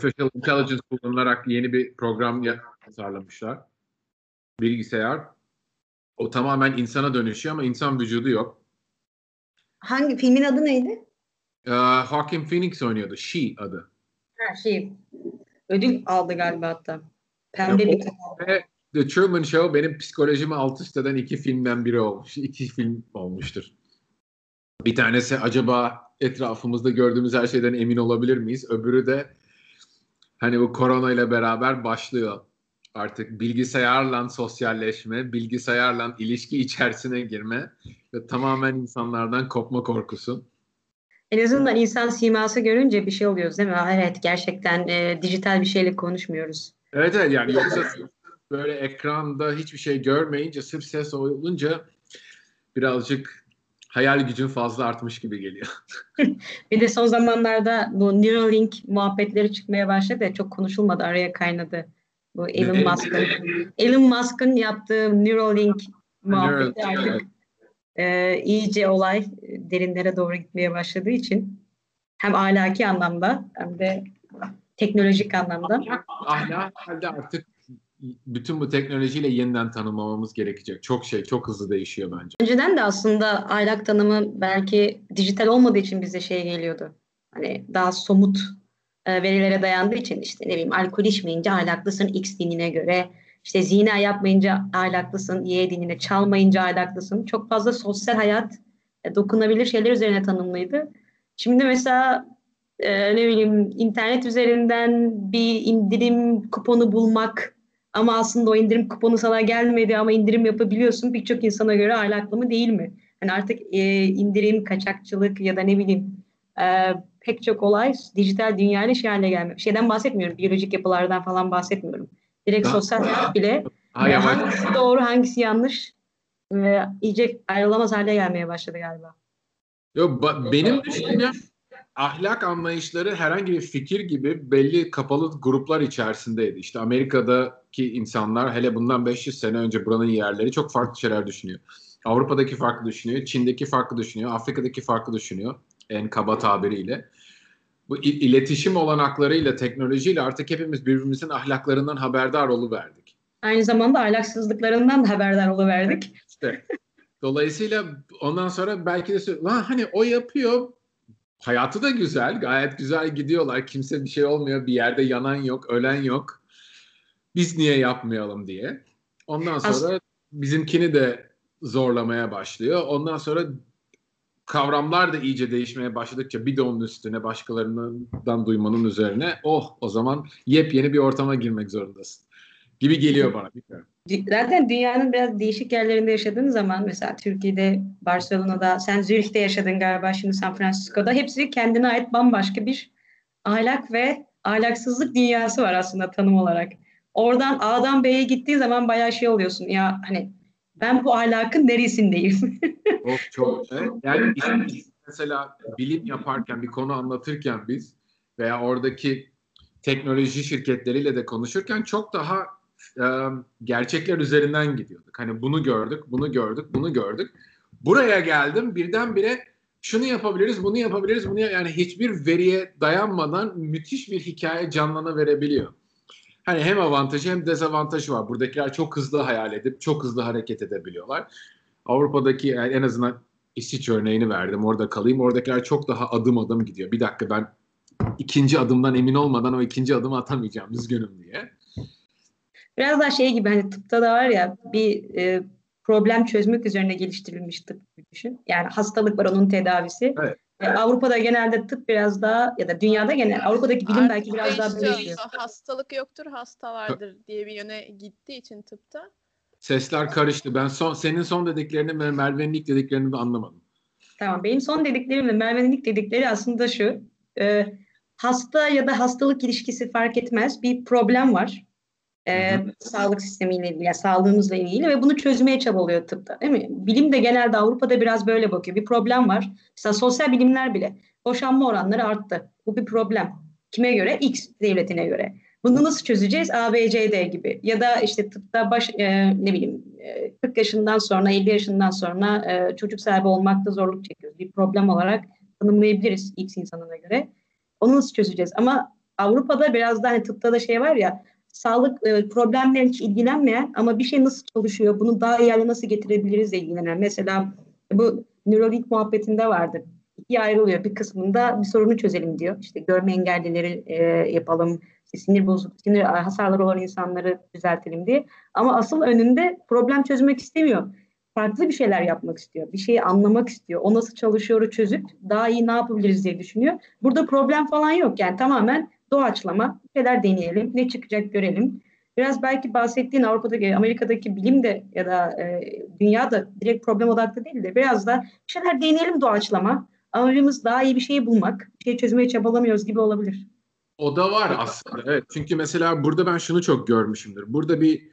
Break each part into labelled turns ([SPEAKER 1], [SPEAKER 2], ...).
[SPEAKER 1] Artificial Intelligence kullanılarak yeni bir program tasarlamışlar. Bilgisayar. O tamamen insana dönüşüyor ama insan vücudu yok.
[SPEAKER 2] Hangi filmin adı neydi?
[SPEAKER 1] Ee, Joaquin Phoenix oynuyordu. She adı.
[SPEAKER 2] Ha şey. Ödül aldı galiba hatta. Pembe bir
[SPEAKER 1] Ve The Truman Show benim psikolojimi alt üst eden iki filmden biri olmuş. İki film olmuştur. Bir tanesi acaba etrafımızda gördüğümüz her şeyden emin olabilir miyiz? Öbürü de hani bu korona ile beraber başlıyor. Artık bilgisayarla sosyalleşme, bilgisayarla ilişki içerisine girme ve tamamen insanlardan kopma korkusu.
[SPEAKER 2] En azından insan siması görünce bir şey oluyoruz değil mi? Evet gerçekten e, dijital bir şeyle konuşmuyoruz.
[SPEAKER 1] Evet evet yani yoksa böyle ekranda hiçbir şey görmeyince sırf ses olunca birazcık hayal gücün fazla artmış gibi geliyor.
[SPEAKER 2] bir de son zamanlarda bu Neuralink muhabbetleri çıkmaya başladı ya çok konuşulmadı araya kaynadı. Bu Elon Musk'ın Elon Musk'ın yaptığı Neuralink muhabbeti artık e, iyice olay derinlere doğru gitmeye başladığı için hem ahlaki anlamda hem de teknolojik anlamda.
[SPEAKER 1] Ahlak halde artık bütün bu teknolojiyle yeniden tanımlamamız gerekecek. Çok şey, çok hızlı değişiyor bence.
[SPEAKER 2] Önceden de aslında ahlak tanımı belki dijital olmadığı için bize şey geliyordu. Hani daha somut e, verilere dayandığı için işte ne bileyim alkol içmeyince ahlaklısın X dinine göre. İşte zina yapmayınca ahlaklısın Y dinine, çalmayınca ahlaklısın. Çok fazla sosyal hayat e, dokunabilir şeyler üzerine tanımlıydı. Şimdi mesela e, ne bileyim internet üzerinden bir indirim kuponu bulmak ama aslında o indirim kuponu sana gelmedi ama indirim yapabiliyorsun birçok insana göre ahlaklı mı değil mi? Hani artık e, indirim, kaçakçılık ya da ne bileyim e, pek çok olay dijital dünyayla şey hale gelmiyor. Şeyden bahsetmiyorum, biyolojik yapılardan falan bahsetmiyorum. Direkt sosyal hayat bile ha, hangisi doğru hangisi yanlış ve iyice ayrılamaz hale gelmeye başladı galiba.
[SPEAKER 1] Yok benim düşüncem ahlak anlayışları herhangi bir fikir gibi belli kapalı gruplar içerisindeydi. İşte Amerika'daki insanlar hele bundan 500 sene önce buranın yerleri çok farklı şeyler düşünüyor. Avrupa'daki farklı düşünüyor, Çin'deki farklı düşünüyor, Afrika'daki farklı düşünüyor en kaba tabiriyle. Bu iletişim olanaklarıyla, teknolojiyle artık hepimiz birbirimizin ahlaklarından haberdar verdik.
[SPEAKER 2] Aynı zamanda ahlaksızlıklarından da haberdar verdik.
[SPEAKER 1] İşte. Dolayısıyla ondan sonra belki de Lan hani o yapıyor hayatı da güzel. Gayet güzel gidiyorlar. Kimse bir şey olmuyor. Bir yerde yanan yok, ölen yok. Biz niye yapmayalım diye. Ondan sonra Aslında... bizimkini de zorlamaya başlıyor. Ondan sonra kavramlar da iyice değişmeye başladıkça bir de onun üstüne başkalarından duymanın üzerine oh o zaman yepyeni bir ortama girmek zorundasın gibi geliyor bana. Bilmiyorum.
[SPEAKER 2] Zaten dünyanın biraz değişik yerlerinde yaşadığın zaman mesela Türkiye'de, Barcelona'da, sen Zürih'te yaşadın galiba şimdi San Francisco'da hepsi kendine ait bambaşka bir ahlak ve ahlaksızlık dünyası var aslında tanım olarak. Oradan A'dan B'ye gittiği zaman bayağı şey oluyorsun ya hani ben bu ahlakın neresindeyim?
[SPEAKER 1] çok çok. Yani mesela bilim yaparken bir konu anlatırken biz veya oradaki teknoloji şirketleriyle de konuşurken çok daha e, gerçekler üzerinden gidiyorduk. Hani bunu gördük, bunu gördük, bunu gördük. Buraya geldim birdenbire şunu yapabiliriz, bunu yapabiliriz, bunu yani hiçbir veriye dayanmadan müthiş bir hikaye canlana verebiliyor. Hani hem avantajı hem dezavantajı var. Buradakiler çok hızlı hayal edip çok hızlı hareket edebiliyorlar. Avrupa'daki yani en azından İsviç örneğini verdim. Orada kalayım. Oradakiler çok daha adım adım gidiyor. Bir dakika ben ikinci adımdan emin olmadan o ikinci adımı atamayacağım üzgünüm diye.
[SPEAKER 2] Biraz daha şey gibi hani tıpta da var ya bir e, problem çözmek üzerine geliştirilmiş tıp düşün. Yani hastalık var onun tedavisi. Evet. E, Avrupa'da genelde tıp biraz daha ya da dünyada genel Avrupa'daki bilim Artık belki biraz daha böyle
[SPEAKER 3] gidiyor. Hastalık yoktur, hasta vardır diye bir yöne gittiği için tıpta.
[SPEAKER 1] Sesler karıştı. Ben son senin son dediklerini ve Merve'nin ilk dediklerini de anlamadım.
[SPEAKER 2] Tamam. Benim son dediklerimle Merve'nin ilk dedikleri aslında şu. E, hasta ya da hastalık ilişkisi fark etmez. Bir problem var e, sağlık sistemiyle ilgili, yani sağlığımızla ilgili ve bunu çözmeye çabalıyor tıpta değil mi? Bilim de genelde Avrupa'da biraz böyle bakıyor. Bir problem var. Mesela sosyal bilimler bile boşanma oranları arttı. Bu bir problem. Kime göre? X devletine göre. Bunu nasıl çözeceğiz? A, B, C, D gibi. Ya da işte tıpta baş, e, ne bileyim e, 40 yaşından sonra, 50 yaşından sonra e, çocuk sahibi olmakta zorluk çekiyoruz. Bir problem olarak tanımlayabiliriz X insanına göre. Onu nasıl çözeceğiz? Ama
[SPEAKER 4] Avrupa'da biraz daha hani tıpta da şey var ya sağlık e, problemlerine hiç ilgilenmeyen ama bir şey nasıl çalışıyor, bunu daha iyi yerle nasıl getirebiliriz ilgilenen. Mesela bu Neuralink muhabbetinde vardı. İkiye ayrılıyor. Bir kısmında bir sorunu çözelim diyor. İşte görme engellileri e, yapalım, sinir bozuk, sinir hasarları olan insanları düzeltelim diye. Ama asıl önünde problem çözmek istemiyor. Farklı bir şeyler yapmak istiyor. Bir şeyi anlamak istiyor. O nasıl çalışıyor çözüp daha iyi ne yapabiliriz diye düşünüyor. Burada problem falan yok. Yani tamamen doğaçlama. Bir şeyler deneyelim. Ne çıkacak görelim. Biraz belki bahsettiğin Avrupa'daki, Amerika'daki bilim de ya da e, dünyada direkt problem odaklı değil de biraz da bir şeyler deneyelim doğaçlama. Amacımız daha iyi bir şey bulmak. Bir şey çözmeye çabalamıyoruz gibi olabilir.
[SPEAKER 1] O da var aslında. Evet. Çünkü mesela burada ben şunu çok görmüşümdür. Burada bir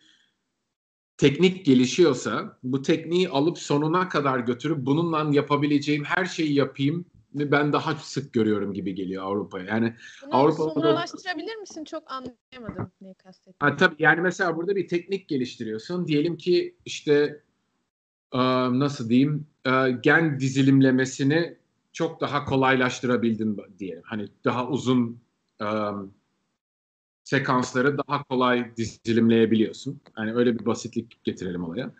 [SPEAKER 1] teknik gelişiyorsa bu tekniği alıp sonuna kadar götürüp bununla yapabileceğim her şeyi yapayım ben daha sık görüyorum gibi geliyor Avrupa'ya. Yani
[SPEAKER 3] Bunu Avrupa'da somutlaştırabilir misin? Çok anlayamadım neyi kastettiğini.
[SPEAKER 1] Ha, tabii yani mesela burada bir teknik geliştiriyorsun. Diyelim ki işte nasıl diyeyim gen dizilimlemesini çok daha kolaylaştırabildin diyelim. Hani daha uzun sekansları daha kolay dizilimleyebiliyorsun. Yani öyle bir basitlik getirelim olaya.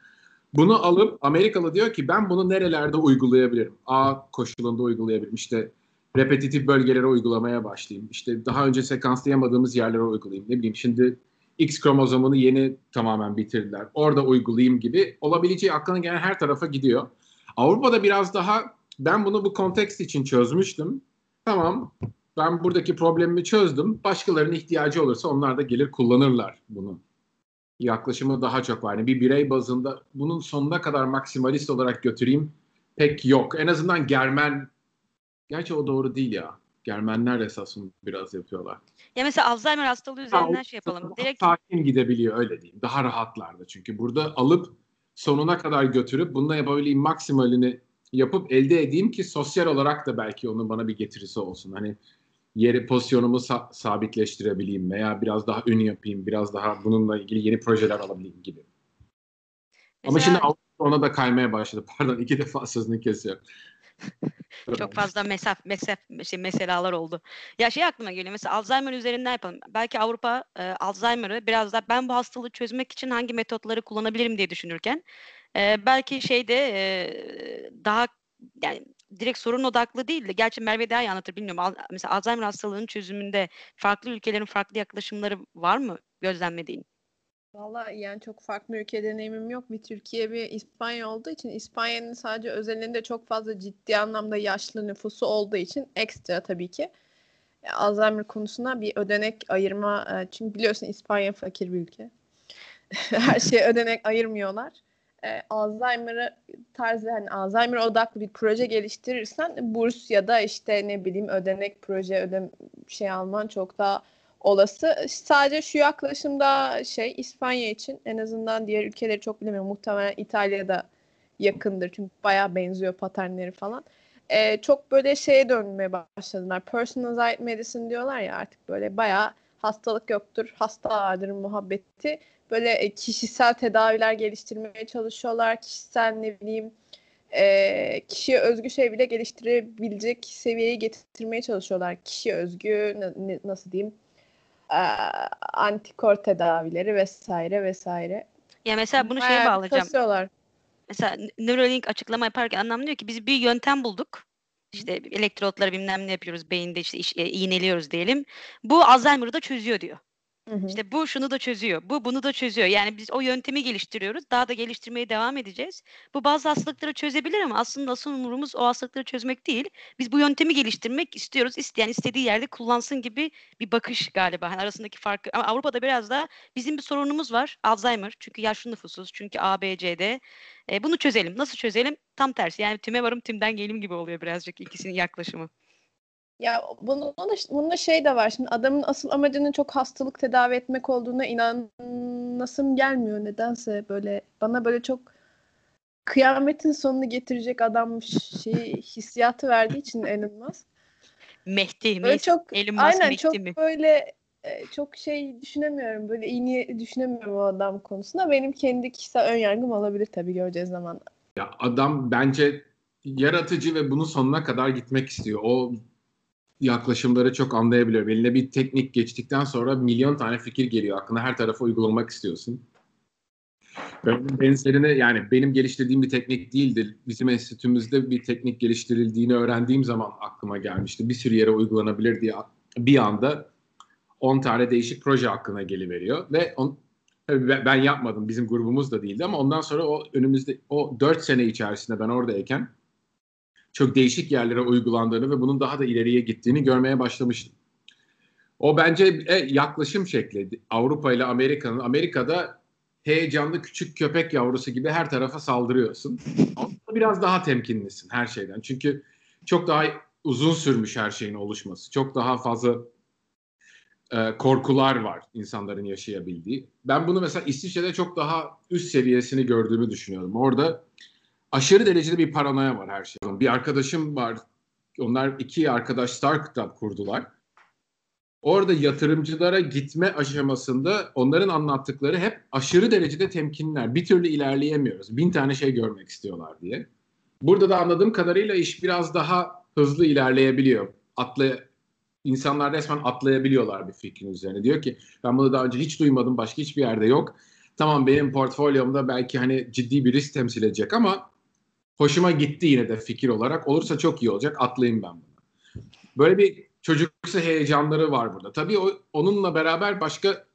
[SPEAKER 1] Bunu alıp Amerikalı diyor ki ben bunu nerelerde uygulayabilirim? A koşulunda uygulayabilirim. İşte repetitif bölgelere uygulamaya başlayayım. İşte daha önce sekanslayamadığımız yerlere uygulayayım. Ne bileyim şimdi X kromozomunu yeni tamamen bitirdiler. Orada uygulayayım gibi olabileceği aklına gelen her tarafa gidiyor. Avrupa'da biraz daha ben bunu bu kontekst için çözmüştüm. Tamam ben buradaki problemimi çözdüm. Başkalarının ihtiyacı olursa onlar da gelir kullanırlar bunu. Yaklaşımı daha çok var. Yani bir birey bazında bunun sonuna kadar maksimalist olarak götüreyim pek yok. En azından Germen, gerçi o doğru değil ya. Germenler esasını biraz yapıyorlar.
[SPEAKER 2] Ya mesela Alzheimer hastalığı üzerinden şey yapalım.
[SPEAKER 1] Direkt sakin gidebiliyor öyle diyeyim. Daha rahatlarda çünkü burada alıp sonuna kadar götürüp bununla yapabileyim maksimalini yapıp elde edeyim ki sosyal olarak da belki onun bana bir getirisi olsun. Hani yeri pozisyonumu sa- sabitleştirebileyim veya biraz daha ün yapayım, biraz daha bununla ilgili yeni projeler alabileyim gibi. Mesela... Ama şimdi ona da kaymaya başladı. Pardon iki defa sözünü kesiyorum.
[SPEAKER 2] Çok fazla mesaf, mesaf şey, meselalar oldu. Ya şey aklıma geliyor mesela Alzheimer üzerinden yapalım. Belki Avrupa e, Alzheimer'ı biraz da ben bu hastalığı çözmek için hangi metotları kullanabilirim diye düşünürken e, belki şeyde e, daha yani direkt sorun odaklı değil de gerçi Merve daha iyi anlatır bilmiyorum. Al, mesela Alzheimer hastalığının çözümünde farklı ülkelerin farklı yaklaşımları var mı gözlemlediğin?
[SPEAKER 3] Valla yani çok farklı ülke deneyimim yok. Bir Türkiye bir İspanya olduğu için İspanya'nın sadece özelinde çok fazla ciddi anlamda yaşlı nüfusu olduğu için ekstra tabii ki e, Alzheimer konusuna bir ödenek ayırma e, çünkü biliyorsun İspanya fakir bir ülke. Her şeye ödenek ayırmıyorlar e, Alzheimer'ı tarzı hani Alzheimer odaklı bir proje geliştirirsen burs ya da işte ne bileyim ödenek proje ödem şey alman çok daha olası. Sadece şu yaklaşımda şey İspanya için en azından diğer ülkeleri çok bilmiyorum. Muhtemelen İtalya'da yakındır çünkü bayağı benziyor paternleri falan. Ee, çok böyle şeye dönmeye başladılar. Personalized medicine diyorlar ya artık böyle bayağı hastalık yoktur, hasta vardır muhabbeti böyle e, kişisel tedaviler geliştirmeye çalışıyorlar. Kişisel ne bileyim e, kişiye özgü şey bile geliştirebilecek seviyeye getirmeye çalışıyorlar. Kişiye özgü nasıl diyeyim e, antikor tedavileri vesaire vesaire.
[SPEAKER 2] Ya mesela bunu şeye bağlayacağım. Kasıyorlar. Mesela Neuralink açıklama yaparken anlam diyor ki biz bir yöntem bulduk. İşte elektrotları bilmem ne yapıyoruz beyinde işte iş, e, iğneliyoruz diyelim. Bu Alzheimer'ı da çözüyor diyor. İşte bu şunu da çözüyor. Bu bunu da çözüyor. Yani biz o yöntemi geliştiriyoruz. Daha da geliştirmeye devam edeceğiz. Bu bazı hastalıkları çözebilir ama aslında asıl umurumuz o hastalıkları çözmek değil. Biz bu yöntemi geliştirmek istiyoruz. İsteyen istediği yerde kullansın gibi bir bakış galiba. Yani arasındaki farkı. Ama Avrupa'da biraz da bizim bir sorunumuz var. Alzheimer. Çünkü yaşlı nüfusuz. Çünkü A, B, C'de. E, bunu çözelim. Nasıl çözelim? Tam tersi. Yani tüme varım tümden gelim gibi oluyor birazcık ikisinin yaklaşımı.
[SPEAKER 3] Ya bunun da, bunun şey de var. Şimdi adamın asıl amacının çok hastalık tedavi etmek olduğuna inanasım gelmiyor nedense böyle bana böyle çok kıyametin sonunu getirecek adam şey hissiyatı verdiği için Musk.
[SPEAKER 2] Mehdi mi?
[SPEAKER 3] Çok, Elon aynen Mehdi çok mi? böyle e, çok şey düşünemiyorum. Böyle iyi niyetli düşünemiyorum o adam konusunda. Benim kendi kişisel ön yargım olabilir tabii göreceğiz zamanla.
[SPEAKER 1] Ya adam bence yaratıcı ve bunu sonuna kadar gitmek istiyor. O yaklaşımları çok anlayabiliyorum. Eline bir teknik geçtikten sonra milyon tane fikir geliyor. Aklına her tarafa uygulamak istiyorsun. Benzerini yani benim geliştirdiğim bir teknik değildi. Bizim enstitümüzde bir teknik geliştirildiğini öğrendiğim zaman aklıma gelmişti. Bir sürü yere uygulanabilir diye bir anda 10 tane değişik proje aklına geliveriyor ve on, ben yapmadım bizim grubumuz da değildi ama ondan sonra o önümüzde o 4 sene içerisinde ben oradayken çok değişik yerlere uygulandığını ve bunun daha da ileriye gittiğini görmeye başlamıştım. O bence e, yaklaşım şekli Avrupa ile Amerika'nın Amerika'da heyecanlı küçük köpek yavrusu gibi her tarafa saldırıyorsun. Avrupa'da biraz daha temkinlisin her şeyden. Çünkü çok daha uzun sürmüş her şeyin oluşması. Çok daha fazla e, korkular var insanların yaşayabildiği. Ben bunu mesela İsviçre'de çok daha üst seviyesini gördüğümü düşünüyorum. Orada aşırı derecede bir paranoya var her şey. Bir arkadaşım var. Onlar iki arkadaş startup kurdular. Orada yatırımcılara gitme aşamasında onların anlattıkları hep aşırı derecede temkinler. Bir türlü ilerleyemiyoruz. Bin tane şey görmek istiyorlar diye. Burada da anladığım kadarıyla iş biraz daha hızlı ilerleyebiliyor. Atla, insanlar resmen atlayabiliyorlar bir fikrin üzerine. Diyor ki ben bunu daha önce hiç duymadım başka hiçbir yerde yok. Tamam benim portfolyomda belki hani ciddi bir risk temsil edecek ama hoşuma gitti yine de fikir olarak. Olursa çok iyi olacak atlayayım ben bunu. Böyle bir çocuksu heyecanları var burada. Tabii o, onunla beraber başka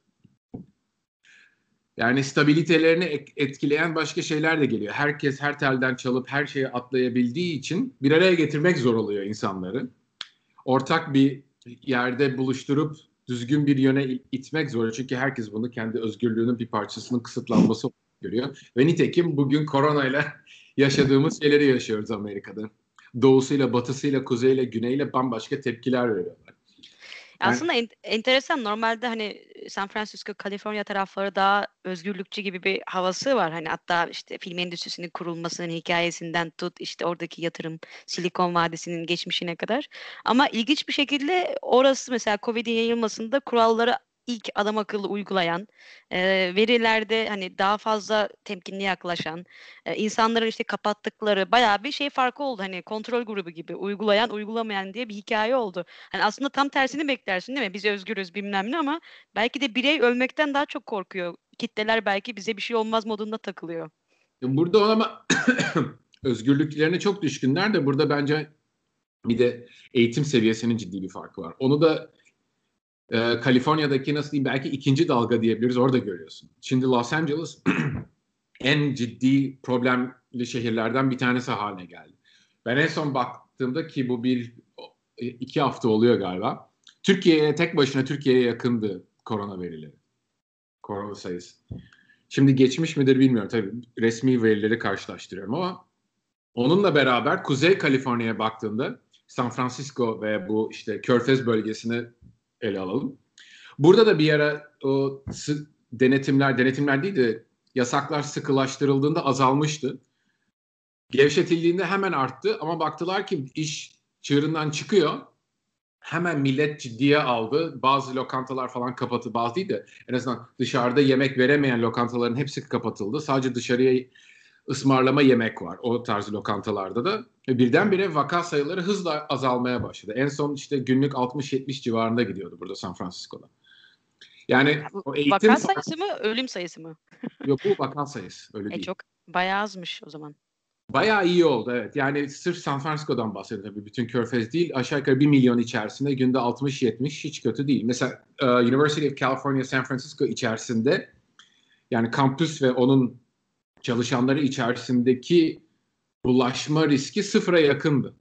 [SPEAKER 1] yani stabilitelerini etkileyen başka şeyler de geliyor. Herkes her telden çalıp her şeye atlayabildiği için bir araya getirmek zor oluyor insanları. Ortak bir yerde buluşturup düzgün bir yöne itmek zor. Çünkü herkes bunu kendi özgürlüğünün bir parçasının kısıtlanması görüyor. Ve nitekim bugün koronayla yaşadığımız şeyleri yaşıyoruz Amerika'da. Doğusuyla, batısıyla, kuzeyle, güneyle bambaşka tepkiler veriyorlar.
[SPEAKER 2] Aslında en, enteresan normalde hani San Francisco, Kaliforniya tarafları daha özgürlükçü gibi bir havası var. Hani hatta işte film endüstrisinin kurulmasının hikayesinden tut işte oradaki yatırım Silikon Vadisi'nin geçmişine kadar. Ama ilginç bir şekilde orası mesela Covid'in yayılmasında kuralları ilk adam akıllı uygulayan, e, verilerde hani daha fazla temkinli yaklaşan, e, insanların işte kapattıkları bayağı bir şey farkı oldu. Hani kontrol grubu gibi uygulayan, uygulamayan diye bir hikaye oldu. Hani aslında tam tersini beklersin değil mi? Biz özgürüz bilmem ne ama belki de birey ölmekten daha çok korkuyor. Kitleler belki bize bir şey olmaz modunda takılıyor.
[SPEAKER 1] Burada ama özgürlüklerine çok düşkünler de burada bence bir de eğitim seviyesinin ciddi bir farkı var. Onu da e, Kaliforniya'daki nasıl diyeyim belki ikinci dalga diyebiliriz orada görüyorsun. Şimdi Los Angeles en ciddi problemli şehirlerden bir tanesi haline geldi. Ben en son baktığımda ki bu bir iki hafta oluyor galiba. Türkiye'ye tek başına Türkiye'ye yakındı korona verileri. Korona sayısı. Şimdi geçmiş midir bilmiyorum. Tabii resmi verileri karşılaştırıyorum ama onunla beraber Kuzey Kaliforniya'ya baktığında San Francisco ve bu işte Körfez bölgesini ele alalım. Burada da bir ara o denetimler, denetimler değil de yasaklar sıkılaştırıldığında azalmıştı. Gevşetildiğinde hemen arttı ama baktılar ki iş çığırından çıkıyor. Hemen millet ciddiye aldı. Bazı lokantalar falan kapatıldı. Bazı değil de en azından dışarıda yemek veremeyen lokantaların hepsi kapatıldı. Sadece dışarıya ısmarlama yemek var o tarz lokantalarda da. Birdenbire vaka sayıları hızla azalmaya başladı. En son işte günlük 60-70 civarında gidiyordu burada San Francisco'da.
[SPEAKER 2] Yani o eğitim... Vaka sayısı mı, ölüm sayısı mı?
[SPEAKER 1] Yok bu vaka sayısı, öyle e değil.
[SPEAKER 2] Çok bayağı azmış o zaman.
[SPEAKER 1] Bayağı iyi oldu evet. Yani sırf San Francisco'dan bahsediyorum tabii. Bütün Körfez değil. Aşağı yukarı 1 milyon içerisinde günde 60-70 hiç kötü değil. Mesela uh, University of California San Francisco içerisinde yani kampüs ve onun çalışanları içerisindeki bulaşma riski sıfıra yakındı.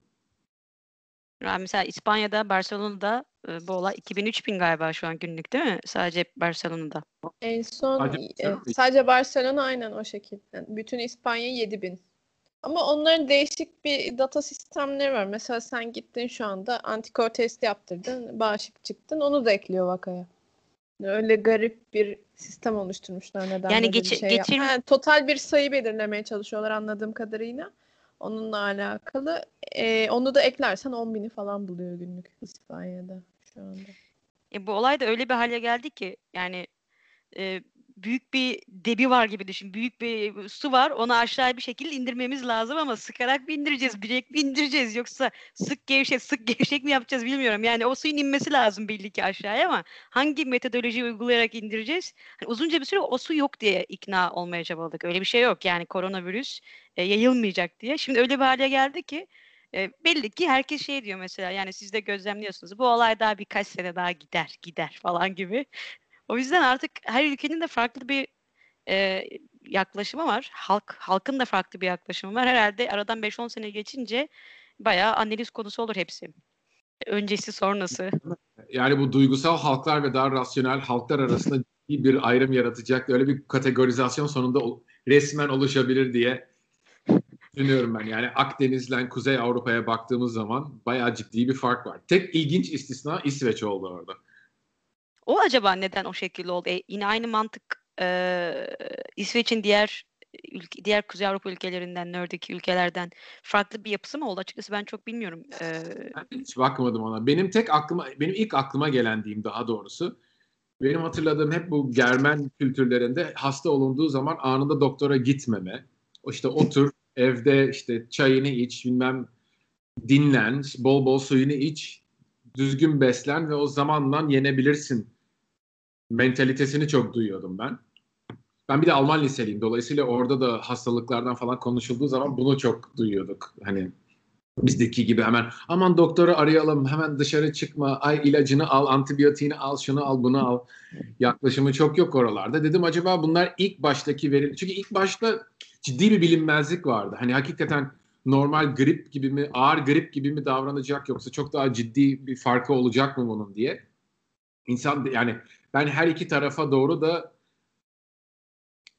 [SPEAKER 2] Yani mesela İspanya'da, Barcelona'da e, bu olay 2000-3000 galiba şu an günlük değil mi? Sadece Barcelona'da.
[SPEAKER 3] En son sadece, e, sadece Barcelona aynen o şekilde. Bütün İspanya 7000. Ama onların değişik bir data sistemleri var. Mesela sen gittin şu anda antikor testi yaptırdın, bağışık çıktın, onu da ekliyor vakaya. Öyle garip bir sistem oluşturmuşlar neden yani geç, bir şey geçir... ha, total bir sayı belirlemeye çalışıyorlar anladığım kadarıyla. Onunla alakalı. Ee, onu da eklersen 10 bini falan buluyor günlük İspanya'da şu anda.
[SPEAKER 2] E, bu olay da öyle bir hale geldi ki yani e, büyük bir debi var gibi düşün. Büyük bir su var. Onu aşağıya bir şekilde indirmemiz lazım ama sıkarak mı indireceğiz? Direkt mi indireceğiz? Yoksa sık gevşek sık gevşek mi yapacağız bilmiyorum. Yani o suyun inmesi lazım belli ki aşağıya ama hangi metodolojiyi uygulayarak indireceğiz? Hani uzunca bir süre o su yok diye ikna olmaya çabaladık. Öyle bir şey yok. Yani koronavirüs e, yayılmayacak diye. Şimdi öyle bir hale geldi ki e, belli ki herkes şey diyor mesela yani siz de gözlemliyorsunuz bu olay daha birkaç sene daha gider gider falan gibi. O yüzden artık her ülkenin de farklı bir e, yaklaşımı var. Halk halkın da farklı bir yaklaşımı var. Herhalde aradan 5-10 sene geçince bayağı analiz konusu olur hepsi. Öncesi sonrası.
[SPEAKER 1] Yani bu duygusal halklar ve daha rasyonel halklar arasında ciddi bir ayrım yaratacak. Öyle bir kategorizasyon sonunda resmen oluşabilir diye düşünüyorum ben. Yani Akdeniz'le Kuzey Avrupa'ya baktığımız zaman bayağı ciddi bir fark var. Tek ilginç istisna İsveç oldu orada.
[SPEAKER 2] O acaba neden o şekilde oldu? E, yine aynı mantık e, İsveç'in diğer ülke, diğer Kuzey Avrupa ülkelerinden, Nordik ülkelerden farklı bir yapısı mı oldu? Açıkçası ben çok bilmiyorum. Ee...
[SPEAKER 1] Ben hiç bakmadım ona. Benim tek aklıma, benim ilk aklıma gelen diyeyim daha doğrusu. Benim hatırladığım hep bu Germen kültürlerinde hasta olunduğu zaman anında doktora gitmeme. İşte otur evde işte çayını iç, bilmem dinlen, bol bol suyunu iç, düzgün beslen ve o zamanla yenebilirsin mentalitesini çok duyuyordum ben. Ben bir de Alman liseliyim. Dolayısıyla orada da hastalıklardan falan konuşulduğu zaman bunu çok duyuyorduk. Hani bizdeki gibi hemen aman doktoru arayalım hemen dışarı çıkma ay ilacını al antibiyotiğini al şunu al bunu al yaklaşımı çok yok oralarda dedim acaba bunlar ilk baştaki veri çünkü ilk başta ciddi bir bilinmezlik vardı hani hakikaten normal grip gibi mi ağır grip gibi mi davranacak yoksa çok daha ciddi bir farkı olacak mı bunun diye insan yani ben her iki tarafa doğru da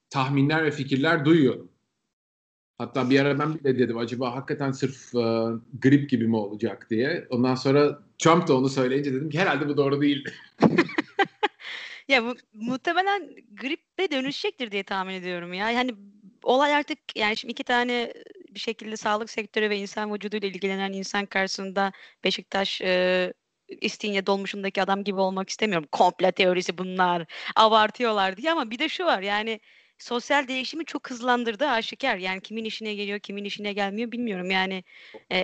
[SPEAKER 1] tahminler ve fikirler duyuyorum. Hatta bir ara ben bile dedim acaba hakikaten sırf e, grip gibi mi olacak diye. Ondan sonra Trump da onu söyleyince dedim ki herhalde bu doğru değil.
[SPEAKER 2] ya bu muhtemelen grip de dönüşecektir diye tahmin ediyorum ya. Yani olay artık yani şimdi iki tane bir şekilde sağlık sektörü ve insan vücuduyla ilgilenen insan karşısında Beşiktaş e, İstinye dolmuşundaki adam gibi olmak istemiyorum. Komple teorisi bunlar. Abartıyorlar diye ama bir de şu var yani sosyal değişimi çok hızlandırdı aşikar. Yani kimin işine geliyor, kimin işine gelmiyor bilmiyorum. Yani e,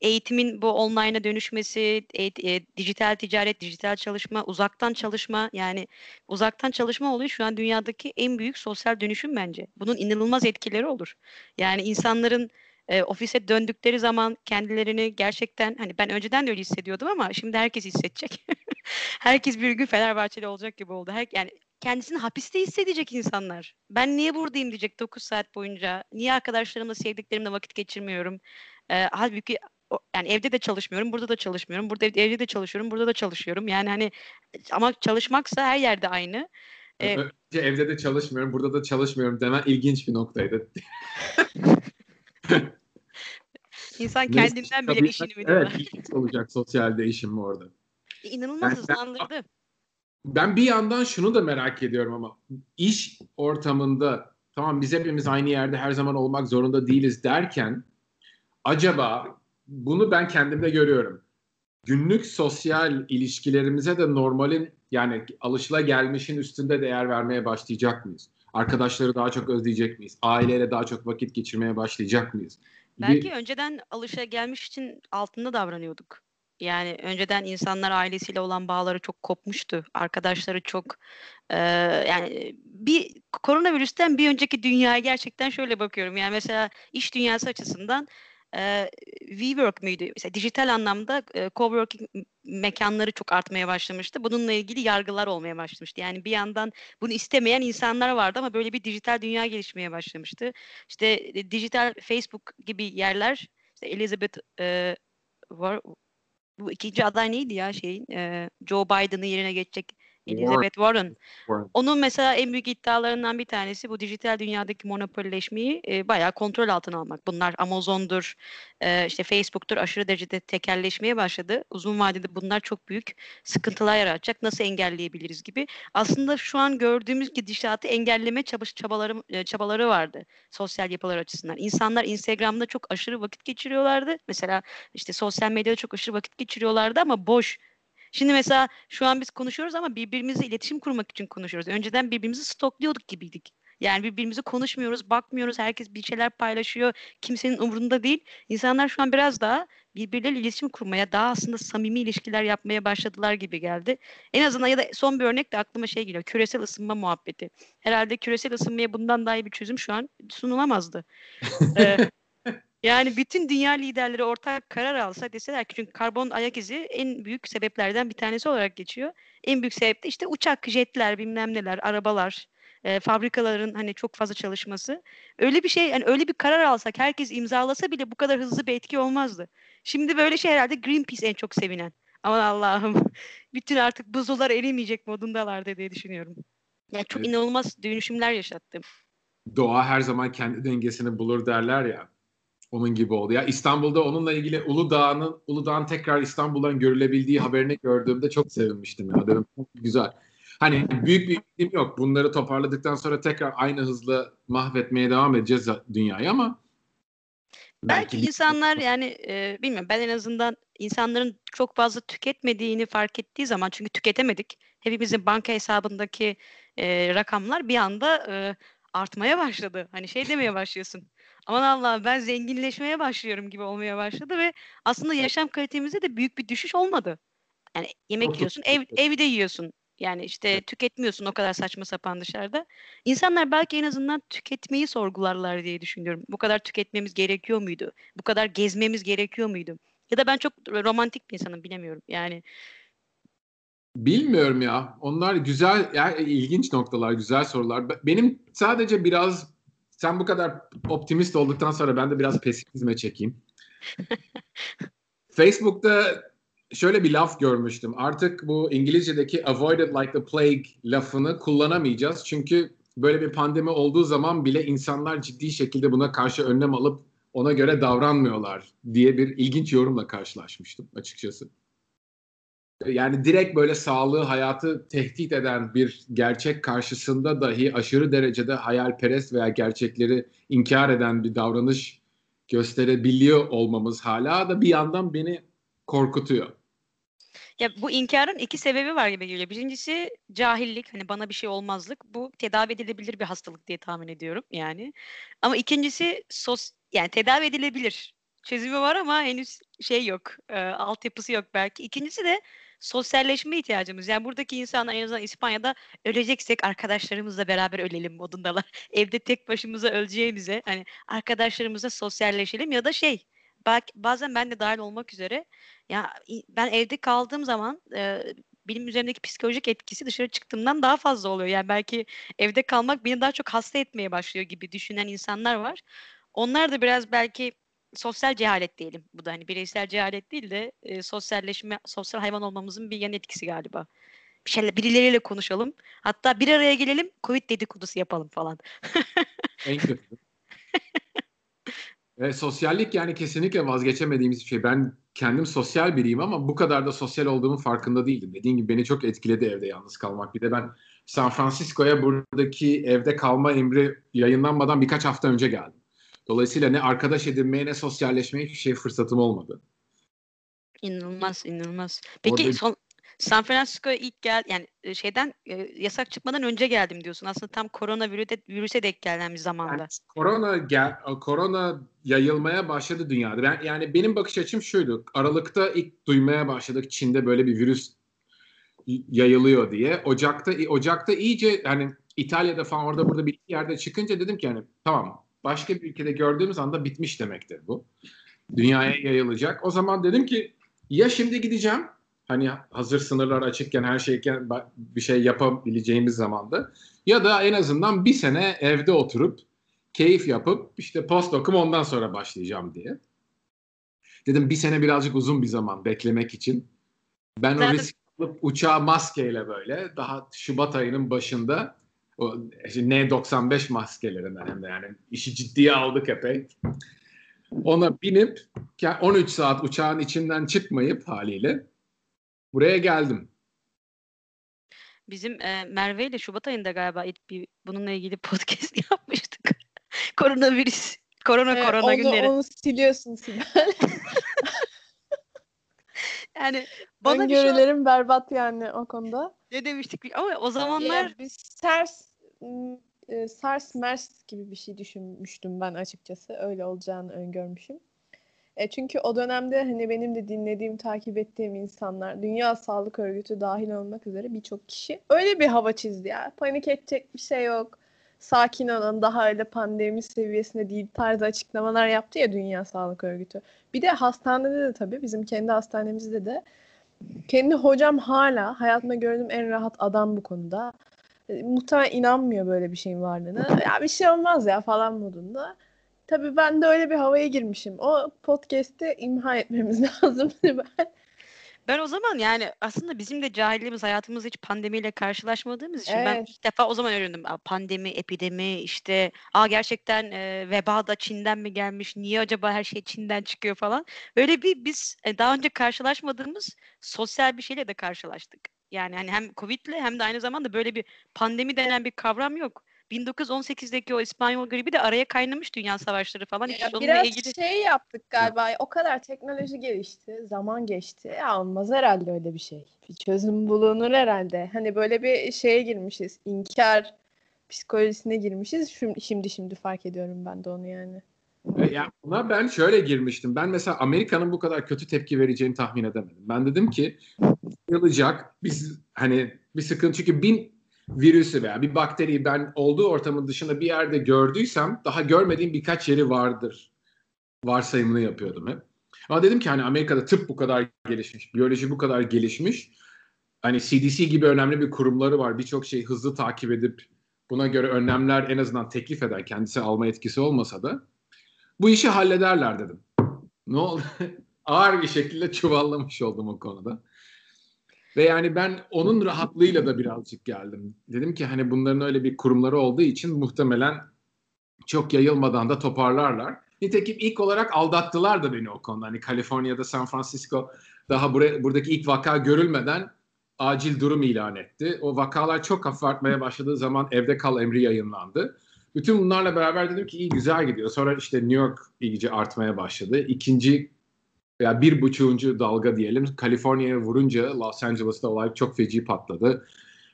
[SPEAKER 2] eğitimin bu online'a dönüşmesi, e, e, dijital ticaret, dijital çalışma, uzaktan çalışma yani uzaktan çalışma oluyor şu an dünyadaki en büyük sosyal dönüşüm bence. Bunun inanılmaz etkileri olur. Yani insanların e, ofise döndükleri zaman kendilerini gerçekten hani ben önceden de öyle hissediyordum ama şimdi herkes hissedecek. herkes bir gün Fenerbahçeli olacak gibi oldu. Her, yani kendisini hapiste hissedecek insanlar. Ben niye buradayım diyecek 9 saat boyunca. Niye arkadaşlarımla, sevdiklerimle vakit geçirmiyorum? Ee, halbuki yani evde de çalışmıyorum, burada da çalışmıyorum. Burada evde, evde de çalışıyorum, burada da çalışıyorum. Yani hani ama çalışmaksa her yerde aynı.
[SPEAKER 1] Ee, evde de çalışmıyorum, burada da çalışmıyorum demen ilginç bir noktaydı.
[SPEAKER 2] İnsan kendinden bile işini
[SPEAKER 1] biliyor. Evet, ilginç olacak sosyal değişim orada.
[SPEAKER 2] İnanılmaz yani hızlandırdı. Ben,
[SPEAKER 1] bir yandan şunu da merak ediyorum ama iş ortamında tamam biz hepimiz aynı yerde her zaman olmak zorunda değiliz derken acaba bunu ben kendimde görüyorum. Günlük sosyal ilişkilerimize de normalin yani alışıla gelmişin üstünde değer vermeye başlayacak mıyız? Arkadaşları daha çok özleyecek miyiz? Aileyle daha çok vakit geçirmeye başlayacak mıyız?
[SPEAKER 2] Belki bir... önceden alışa gelmiş için altında davranıyorduk. Yani önceden insanlar ailesiyle olan bağları çok kopmuştu. Arkadaşları çok e, yani bir koronavirüsten bir önceki dünyaya gerçekten şöyle bakıyorum. Yani mesela iş dünyası açısından e, WeWork müydü? Mesela dijital anlamda e, coworking mekanları çok artmaya başlamıştı. Bununla ilgili yargılar olmaya başlamıştı. Yani bir yandan bunu istemeyen insanlar vardı ama böyle bir dijital dünya gelişmeye başlamıştı. İşte e, dijital Facebook gibi yerler işte Elizabeth e, bu ikinci aday neydi ya şeyin? E, Joe Biden'ın yerine geçecek Elizabeth Warren. Warren. Onun mesela en büyük iddialarından bir tanesi bu dijital dünyadaki monopolileşmeyi e, bayağı kontrol altına almak. Bunlar Amazon'dur, e, işte Facebook'tur aşırı derecede tekelleşmeye başladı. Uzun vadede bunlar çok büyük sıkıntılar yaratacak. Nasıl engelleyebiliriz gibi. Aslında şu an gördüğümüz gidişatı engelleme çalış çabaları e, çabaları vardı sosyal yapılar açısından. İnsanlar Instagram'da çok aşırı vakit geçiriyorlardı. Mesela işte sosyal medyada çok aşırı vakit geçiriyorlardı ama boş Şimdi mesela şu an biz konuşuyoruz ama birbirimizle iletişim kurmak için konuşuyoruz. Önceden birbirimizi stokluyorduk gibiydik. Yani birbirimizi konuşmuyoruz, bakmıyoruz. Herkes bir şeyler paylaşıyor. Kimsenin umurunda değil. İnsanlar şu an biraz daha birbirleriyle iletişim kurmaya, daha aslında samimi ilişkiler yapmaya başladılar gibi geldi. En azından ya da son bir örnek de aklıma şey geliyor. Küresel ısınma muhabbeti. Herhalde küresel ısınmaya bundan daha iyi bir çözüm şu an sunulamazdı. ee, yani bütün dünya liderleri ortak karar alsa deseler ki çünkü karbon ayak izi en büyük sebeplerden bir tanesi olarak geçiyor. En büyük sebep de işte uçak, jetler, bilmem neler, arabalar, e, fabrikaların hani çok fazla çalışması. Öyle bir şey yani öyle bir karar alsak herkes imzalasa bile bu kadar hızlı bir etki olmazdı. Şimdi böyle şey herhalde Greenpeace en çok sevinen. Aman Allah'ım bütün artık buzullar erimeyecek modundalar diye düşünüyorum. Yani çok evet. inanılmaz dönüşümler yaşattım.
[SPEAKER 1] Doğa her zaman kendi dengesini bulur derler ya. Onun gibi oldu. Ya İstanbul'da onunla ilgili Uludağ'ın Uludağ'ın tekrar İstanbul'dan görülebildiği haberini gördüğümde çok sevinmiştim ya. Dedim güzel. Hani büyük bir iklim yok. Bunları toparladıktan sonra tekrar aynı hızla mahvetmeye devam edeceğiz dünyayı ama
[SPEAKER 2] belki, belki insanlar yani e, bilmiyorum ben en azından insanların çok fazla tüketmediğini fark ettiği zaman çünkü tüketemedik. Hepimizin banka hesabındaki e, rakamlar bir anda e, artmaya başladı. Hani şey demeye başlıyorsun. Aman Allah ben zenginleşmeye başlıyorum gibi olmaya başladı ve aslında yaşam kalitemizde de büyük bir düşüş olmadı. Yani yemek yiyorsun, ev, evde yiyorsun. Yani işte tüketmiyorsun o kadar saçma sapan dışarıda. İnsanlar belki en azından tüketmeyi sorgularlar diye düşünüyorum. Bu kadar tüketmemiz gerekiyor muydu? Bu kadar gezmemiz gerekiyor muydu? Ya da ben çok romantik bir insanım bilemiyorum. Yani
[SPEAKER 1] Bilmiyorum ya. Onlar güzel, yani ilginç noktalar, güzel sorular. Benim sadece biraz sen bu kadar optimist olduktan sonra ben de biraz pesimizme çekeyim. Facebook'ta şöyle bir laf görmüştüm. Artık bu İngilizce'deki avoided like the plague lafını kullanamayacağız. Çünkü böyle bir pandemi olduğu zaman bile insanlar ciddi şekilde buna karşı önlem alıp ona göre davranmıyorlar diye bir ilginç yorumla karşılaşmıştım açıkçası. Yani direkt böyle sağlığı, hayatı tehdit eden bir gerçek karşısında dahi aşırı derecede hayalperest veya gerçekleri inkar eden bir davranış gösterebiliyor olmamız hala da bir yandan beni korkutuyor.
[SPEAKER 2] Ya bu inkarın iki sebebi var gibi geliyor. Birincisi cahillik, hani bana bir şey olmazlık. Bu tedavi edilebilir bir hastalık diye tahmin ediyorum yani. Ama ikincisi sos yani tedavi edilebilir. Çözümü var ama henüz şey yok, e, altyapısı yok belki. İkincisi de sosyalleşme ihtiyacımız. Yani buradaki insanlar en azından İspanya'da öleceksek arkadaşlarımızla beraber ölelim modundalar. Evde tek başımıza öleceğimize hani arkadaşlarımızla sosyalleşelim ya da şey belki bazen ben de dahil olmak üzere ya ben evde kaldığım zaman e, benim üzerindeki psikolojik etkisi dışarı çıktığımdan daha fazla oluyor. Yani belki evde kalmak beni daha çok hasta etmeye başlıyor gibi düşünen insanlar var. Onlar da biraz belki sosyal cehalet diyelim. Bu da hani bireysel cehalet değil de e, sosyalleşme, sosyal hayvan olmamızın bir yan etkisi galiba. Bir şeyler birileriyle konuşalım. Hatta bir araya gelelim, Covid dedikodusu yapalım falan.
[SPEAKER 1] en kötü. Ve sosyallik yani kesinlikle vazgeçemediğimiz bir şey. Ben kendim sosyal biriyim ama bu kadar da sosyal olduğumun farkında değildim. Dediğim gibi beni çok etkiledi evde yalnız kalmak. Bir de ben San Francisco'ya buradaki evde kalma emri yayınlanmadan birkaç hafta önce geldim. Dolayısıyla ne arkadaş edinmeye ne sosyalleşmeye hiçbir şey fırsatım olmadı.
[SPEAKER 2] İnanılmaz, inanılmaz. Peki Orada... son San Francisco'ya ilk gel yani e, şeyden e, yasak çıkmadan önce geldim diyorsun. Aslında tam korona virüse, virüse denk gelen bir zamanda. Yani
[SPEAKER 1] korona gel, korona yayılmaya başladı dünyada. Ben yani benim bakış açım şuydu. Aralıkta ilk duymaya başladık Çin'de böyle bir virüs yayılıyor diye. Ocakta Ocakta iyice hani İtalya'da falan orada burada bir yerde çıkınca dedim ki yani tamam başka bir ülkede gördüğümüz anda bitmiş demektir bu. Dünyaya yayılacak. O zaman dedim ki ya şimdi gideceğim hani hazır sınırlar açıkken her şeyken bir şey yapabileceğimiz zamanda ya da en azından bir sene evde oturup keyif yapıp işte postdokum ondan sonra başlayacağım diye. Dedim bir sene birazcık uzun bir zaman beklemek için. Ben Zaten... o risk alıp uçağa maskeyle böyle daha Şubat ayının başında o işte N95 maskelerinden hem de yani işi ciddiye aldık epey. Ona binip 13 saat uçağın içinden çıkmayıp haliyle buraya geldim.
[SPEAKER 2] Bizim e, Merve ile Şubat ayında galiba bir bununla ilgili podcast yapmıştık. Koronavirüs, korona evet, korona
[SPEAKER 3] onu,
[SPEAKER 2] günleri.
[SPEAKER 3] Onu siliyorsun Sibel. yani bana bir şey... berbat yani o konuda.
[SPEAKER 2] Ne demiştik ama o zamanlar yani
[SPEAKER 3] bir SARS e, SARS MERS gibi bir şey düşünmüştüm ben açıkçası. Öyle olacağını öngörmüşüm. E çünkü o dönemde hani benim de dinlediğim, takip ettiğim insanlar, Dünya Sağlık Örgütü dahil olmak üzere birçok kişi öyle bir hava çizdi ya. Panik edecek bir şey yok. Sakin olun, daha öyle pandemi seviyesinde değil tarzı açıklamalar yaptı ya Dünya Sağlık Örgütü. Bir de hastanede de tabii bizim kendi hastanemizde de kendi hocam hala hayatımda gördüğüm en rahat adam bu konuda. E, muhtemelen inanmıyor böyle bir şeyin varlığına. Ya bir şey olmaz ya falan modunda. Tabii ben de öyle bir havaya girmişim. O podcast'i imha etmemiz lazım. ben.
[SPEAKER 2] Ben o zaman yani aslında bizim de cahilliğimiz hayatımızda hiç pandemiyle karşılaşmadığımız için evet. ben ilk defa o zaman öğrendim. Pandemi, epidemi işte aa gerçekten e, veba da Çin'den mi gelmiş? Niye acaba her şey Çin'den çıkıyor falan. Böyle bir biz e, daha önce karşılaşmadığımız sosyal bir şeyle de karşılaştık. Yani hani hem Covid'le hem de aynı zamanda böyle bir pandemi denen bir kavram yok. 1918'deki o İspanyol gribi de araya kaynamış dünya savaşları falan.
[SPEAKER 3] Ya biraz ilgili... şey yaptık galiba. O kadar teknoloji gelişti, zaman geçti. Ya olmaz herhalde öyle bir şey. Bir çözüm bulunur herhalde. Hani böyle bir şeye girmişiz. İnkar psikolojisine girmişiz. Şimdi şimdi, şimdi fark ediyorum ben de onu yani.
[SPEAKER 1] Ya buna ben şöyle girmiştim. Ben mesela Amerika'nın bu kadar kötü tepki vereceğini tahmin edemedim. Ben dedim ki yılacak biz hani bir sıkıntı çünkü bin virüsü veya bir bakteriyi ben olduğu ortamın dışında bir yerde gördüysem daha görmediğim birkaç yeri vardır varsayımını yapıyordum hep. Ama dedim ki hani Amerika'da tıp bu kadar gelişmiş, biyoloji bu kadar gelişmiş. Hani CDC gibi önemli bir kurumları var. Birçok şeyi hızlı takip edip buna göre önlemler en azından teklif eder. Kendisi alma etkisi olmasa da. Bu işi hallederler dedim. Ne oldu? Ağır bir şekilde çuvallamış oldum o konuda. Ve yani ben onun rahatlığıyla da birazcık geldim. Dedim ki hani bunların öyle bir kurumları olduğu için muhtemelen çok yayılmadan da toparlarlar. Nitekim ilk olarak aldattılar da beni o konuda. Hani Kaliforniya'da San Francisco daha buraya, buradaki ilk vaka görülmeden acil durum ilan etti. O vakalar çok hafif artmaya başladığı zaman evde kal emri yayınlandı. Bütün bunlarla beraber dedim ki iyi güzel gidiyor. Sonra işte New York iyice artmaya başladı. İkinci veya bir buçuğuncu dalga diyelim Kaliforniya'ya vurunca Los Angeles'ta olay çok feci patladı.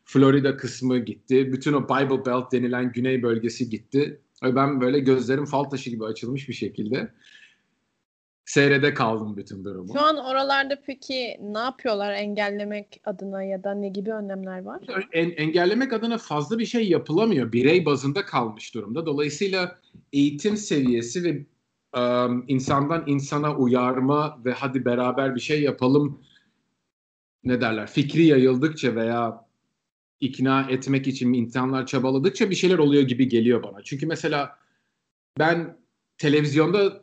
[SPEAKER 1] Florida kısmı gitti. Bütün o Bible Belt denilen güney bölgesi gitti. Ben böyle gözlerim fal taşı gibi açılmış bir şekilde seyrede kaldım bütün durumu.
[SPEAKER 3] Şu an oralarda peki ne yapıyorlar engellemek adına ya da ne gibi önlemler var?
[SPEAKER 1] En, engellemek adına fazla bir şey yapılamıyor. Birey bazında kalmış durumda. Dolayısıyla eğitim seviyesi ve um, insandan insana uyarma ve hadi beraber bir şey yapalım ne derler fikri yayıldıkça veya ikna etmek için insanlar çabaladıkça bir şeyler oluyor gibi geliyor bana. Çünkü mesela ben televizyonda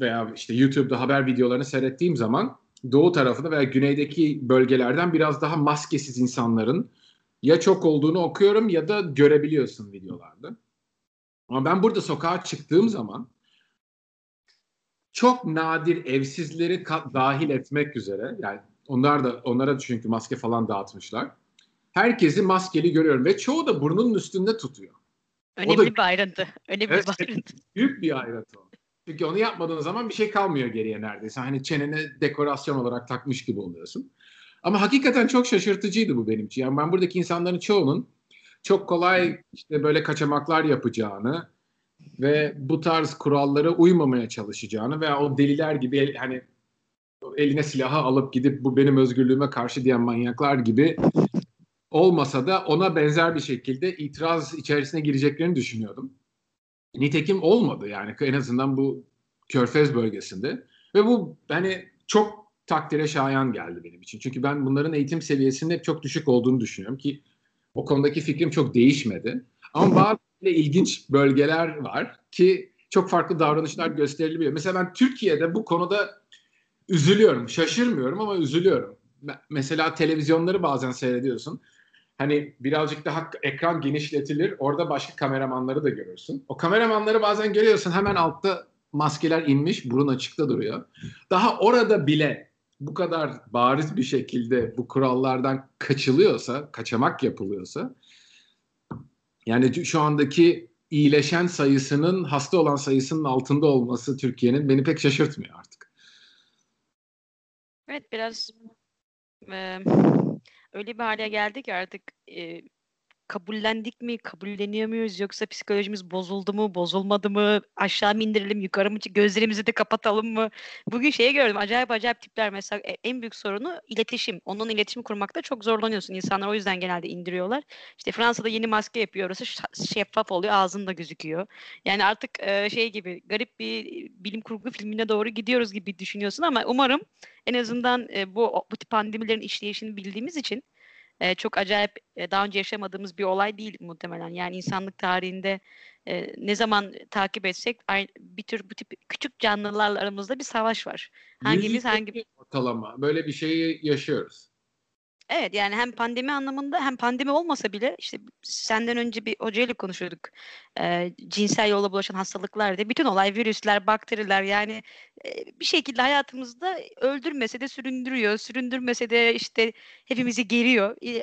[SPEAKER 1] veya işte YouTube'da haber videolarını seyrettiğim zaman doğu tarafında veya güneydeki bölgelerden biraz daha maskesiz insanların ya çok olduğunu okuyorum ya da görebiliyorsun videolarda. Ama ben burada sokağa çıktığım zaman çok nadir evsizleri dahil etmek üzere yani onlar da onlara çünkü maske falan dağıtmışlar. Herkesi maskeli görüyorum ve çoğu da burnunun üstünde tutuyor.
[SPEAKER 2] Önemli da, bir ayrıntı. Önemli evet, bir ayrıntı.
[SPEAKER 1] Büyük bir ayrıntı. Çünkü onu yapmadığın zaman bir şey kalmıyor geriye neredeyse. Hani çenene dekorasyon olarak takmış gibi oluyorsun. Ama hakikaten çok şaşırtıcıydı bu benim için. Yani ben buradaki insanların çoğunun çok kolay işte böyle kaçamaklar yapacağını, ve bu tarz kurallara uymamaya çalışacağını veya o deliler gibi hani eline silahı alıp gidip bu benim özgürlüğüme karşı diyen manyaklar gibi olmasa da ona benzer bir şekilde itiraz içerisine gireceklerini düşünüyordum. Nitekim olmadı yani en azından bu Körfez bölgesinde ve bu hani çok takdire şayan geldi benim için. Çünkü ben bunların eğitim seviyesinin hep çok düşük olduğunu düşünüyorum ki o konudaki fikrim çok değişmedi. Ama bazı ilginç bölgeler var ki çok farklı davranışlar gösterilebiliyor. Mesela ben Türkiye'de bu konuda üzülüyorum. Şaşırmıyorum ama üzülüyorum. Mesela televizyonları bazen seyrediyorsun. Hani birazcık daha ekran genişletilir. Orada başka kameramanları da görürsün. O kameramanları bazen görüyorsun hemen altta maskeler inmiş, burun açıkta duruyor. Daha orada bile bu kadar bariz bir şekilde bu kurallardan kaçılıyorsa, kaçamak yapılıyorsa yani şu andaki iyileşen sayısının hasta olan sayısının altında olması Türkiye'nin beni pek şaşırtmıyor artık.
[SPEAKER 2] Evet biraz e, öyle bir hale geldik ki artık e, kabullendik mi, kabulleniyor muyuz yoksa psikolojimiz bozuldu mu, bozulmadı mı, aşağı mı indirelim, yukarı mı, gözlerimizi de kapatalım mı? Bugün şeyi gördüm, acayip acayip tipler mesela e, en büyük sorunu iletişim. Onun iletişim kurmakta çok zorlanıyorsun. İnsanlar o yüzden genelde indiriyorlar. İşte Fransa'da yeni maske yapıyor, orası şeffaf oluyor, ağzında gözüküyor. Yani artık e, şey gibi garip bir bilim kurgu filmine doğru gidiyoruz gibi düşünüyorsun ama umarım en azından e, bu bu tip pandemilerin işleyişini bildiğimiz için e, çok acayip e, daha önce yaşamadığımız bir olay değil muhtemelen. Yani insanlık tarihinde e, ne zaman takip etsek aynı, bir tür bu tip küçük canlılarla aramızda bir savaş var.
[SPEAKER 1] Hangimiz hangi ortalama böyle bir şeyi yaşıyoruz.
[SPEAKER 2] Evet yani hem pandemi anlamında hem pandemi olmasa bile işte senden önce bir hocayla konuşuyorduk. E, cinsel yolla bulaşan hastalıklar diye. Bütün olay virüsler, bakteriler yani e, bir şekilde hayatımızda öldürmese de süründürüyor. Süründürmese de işte hepimizi geriyor. E,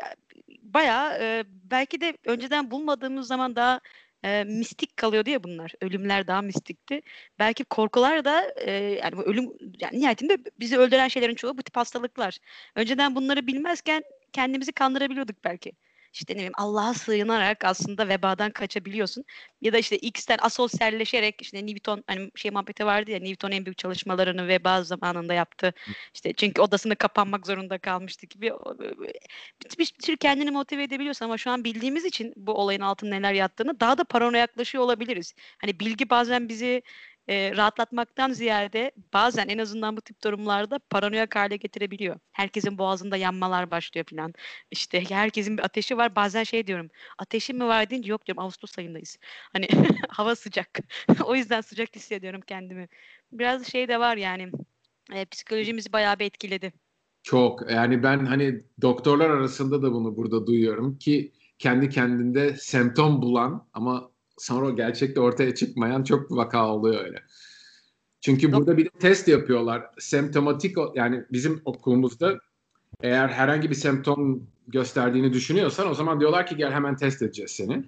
[SPEAKER 2] bayağı e, belki de önceden bulmadığımız zaman daha e, mistik kalıyordu ya bunlar. Ölümler daha mistikti. Belki korkular da e, yani bu ölüm yani nihayetinde bizi öldüren şeylerin çoğu bu tip hastalıklar. Önceden bunları bilmezken kendimizi kandırabiliyorduk belki işte ne bileyim Allah'a sığınarak aslında vebadan kaçabiliyorsun. Ya da işte X'ten asosyalleşerek işte Newton hani şey muhabbeti vardı ya Newton en büyük çalışmalarını veba zamanında yaptı. İşte çünkü odasında kapanmak zorunda kalmıştı gibi. Bir, bir tür kendini motive edebiliyorsun ama şu an bildiğimiz için bu olayın altında neler yattığını daha da paranoyaklaşıyor olabiliriz. Hani bilgi bazen bizi e, rahatlatmaktan ziyade bazen en azından bu tip durumlarda paranoyak hale getirebiliyor. Herkesin boğazında yanmalar başlıyor falan. İşte herkesin bir ateşi var. Bazen şey diyorum. Ateşin mi var deyince yok diyorum. Ağustos ayındayız. Hani hava sıcak. o yüzden sıcak hissediyorum kendimi. Biraz şey de var yani. E, psikolojimizi bayağı bir etkiledi.
[SPEAKER 1] Çok. Yani ben hani doktorlar arasında da bunu burada duyuyorum ki kendi kendinde semptom bulan ama sonra gerçekte ortaya çıkmayan çok vaka oluyor öyle. Çünkü burada bir test yapıyorlar. Semptomatik yani bizim okulumuzda eğer herhangi bir semptom gösterdiğini düşünüyorsan o zaman diyorlar ki gel hemen test edeceğiz seni.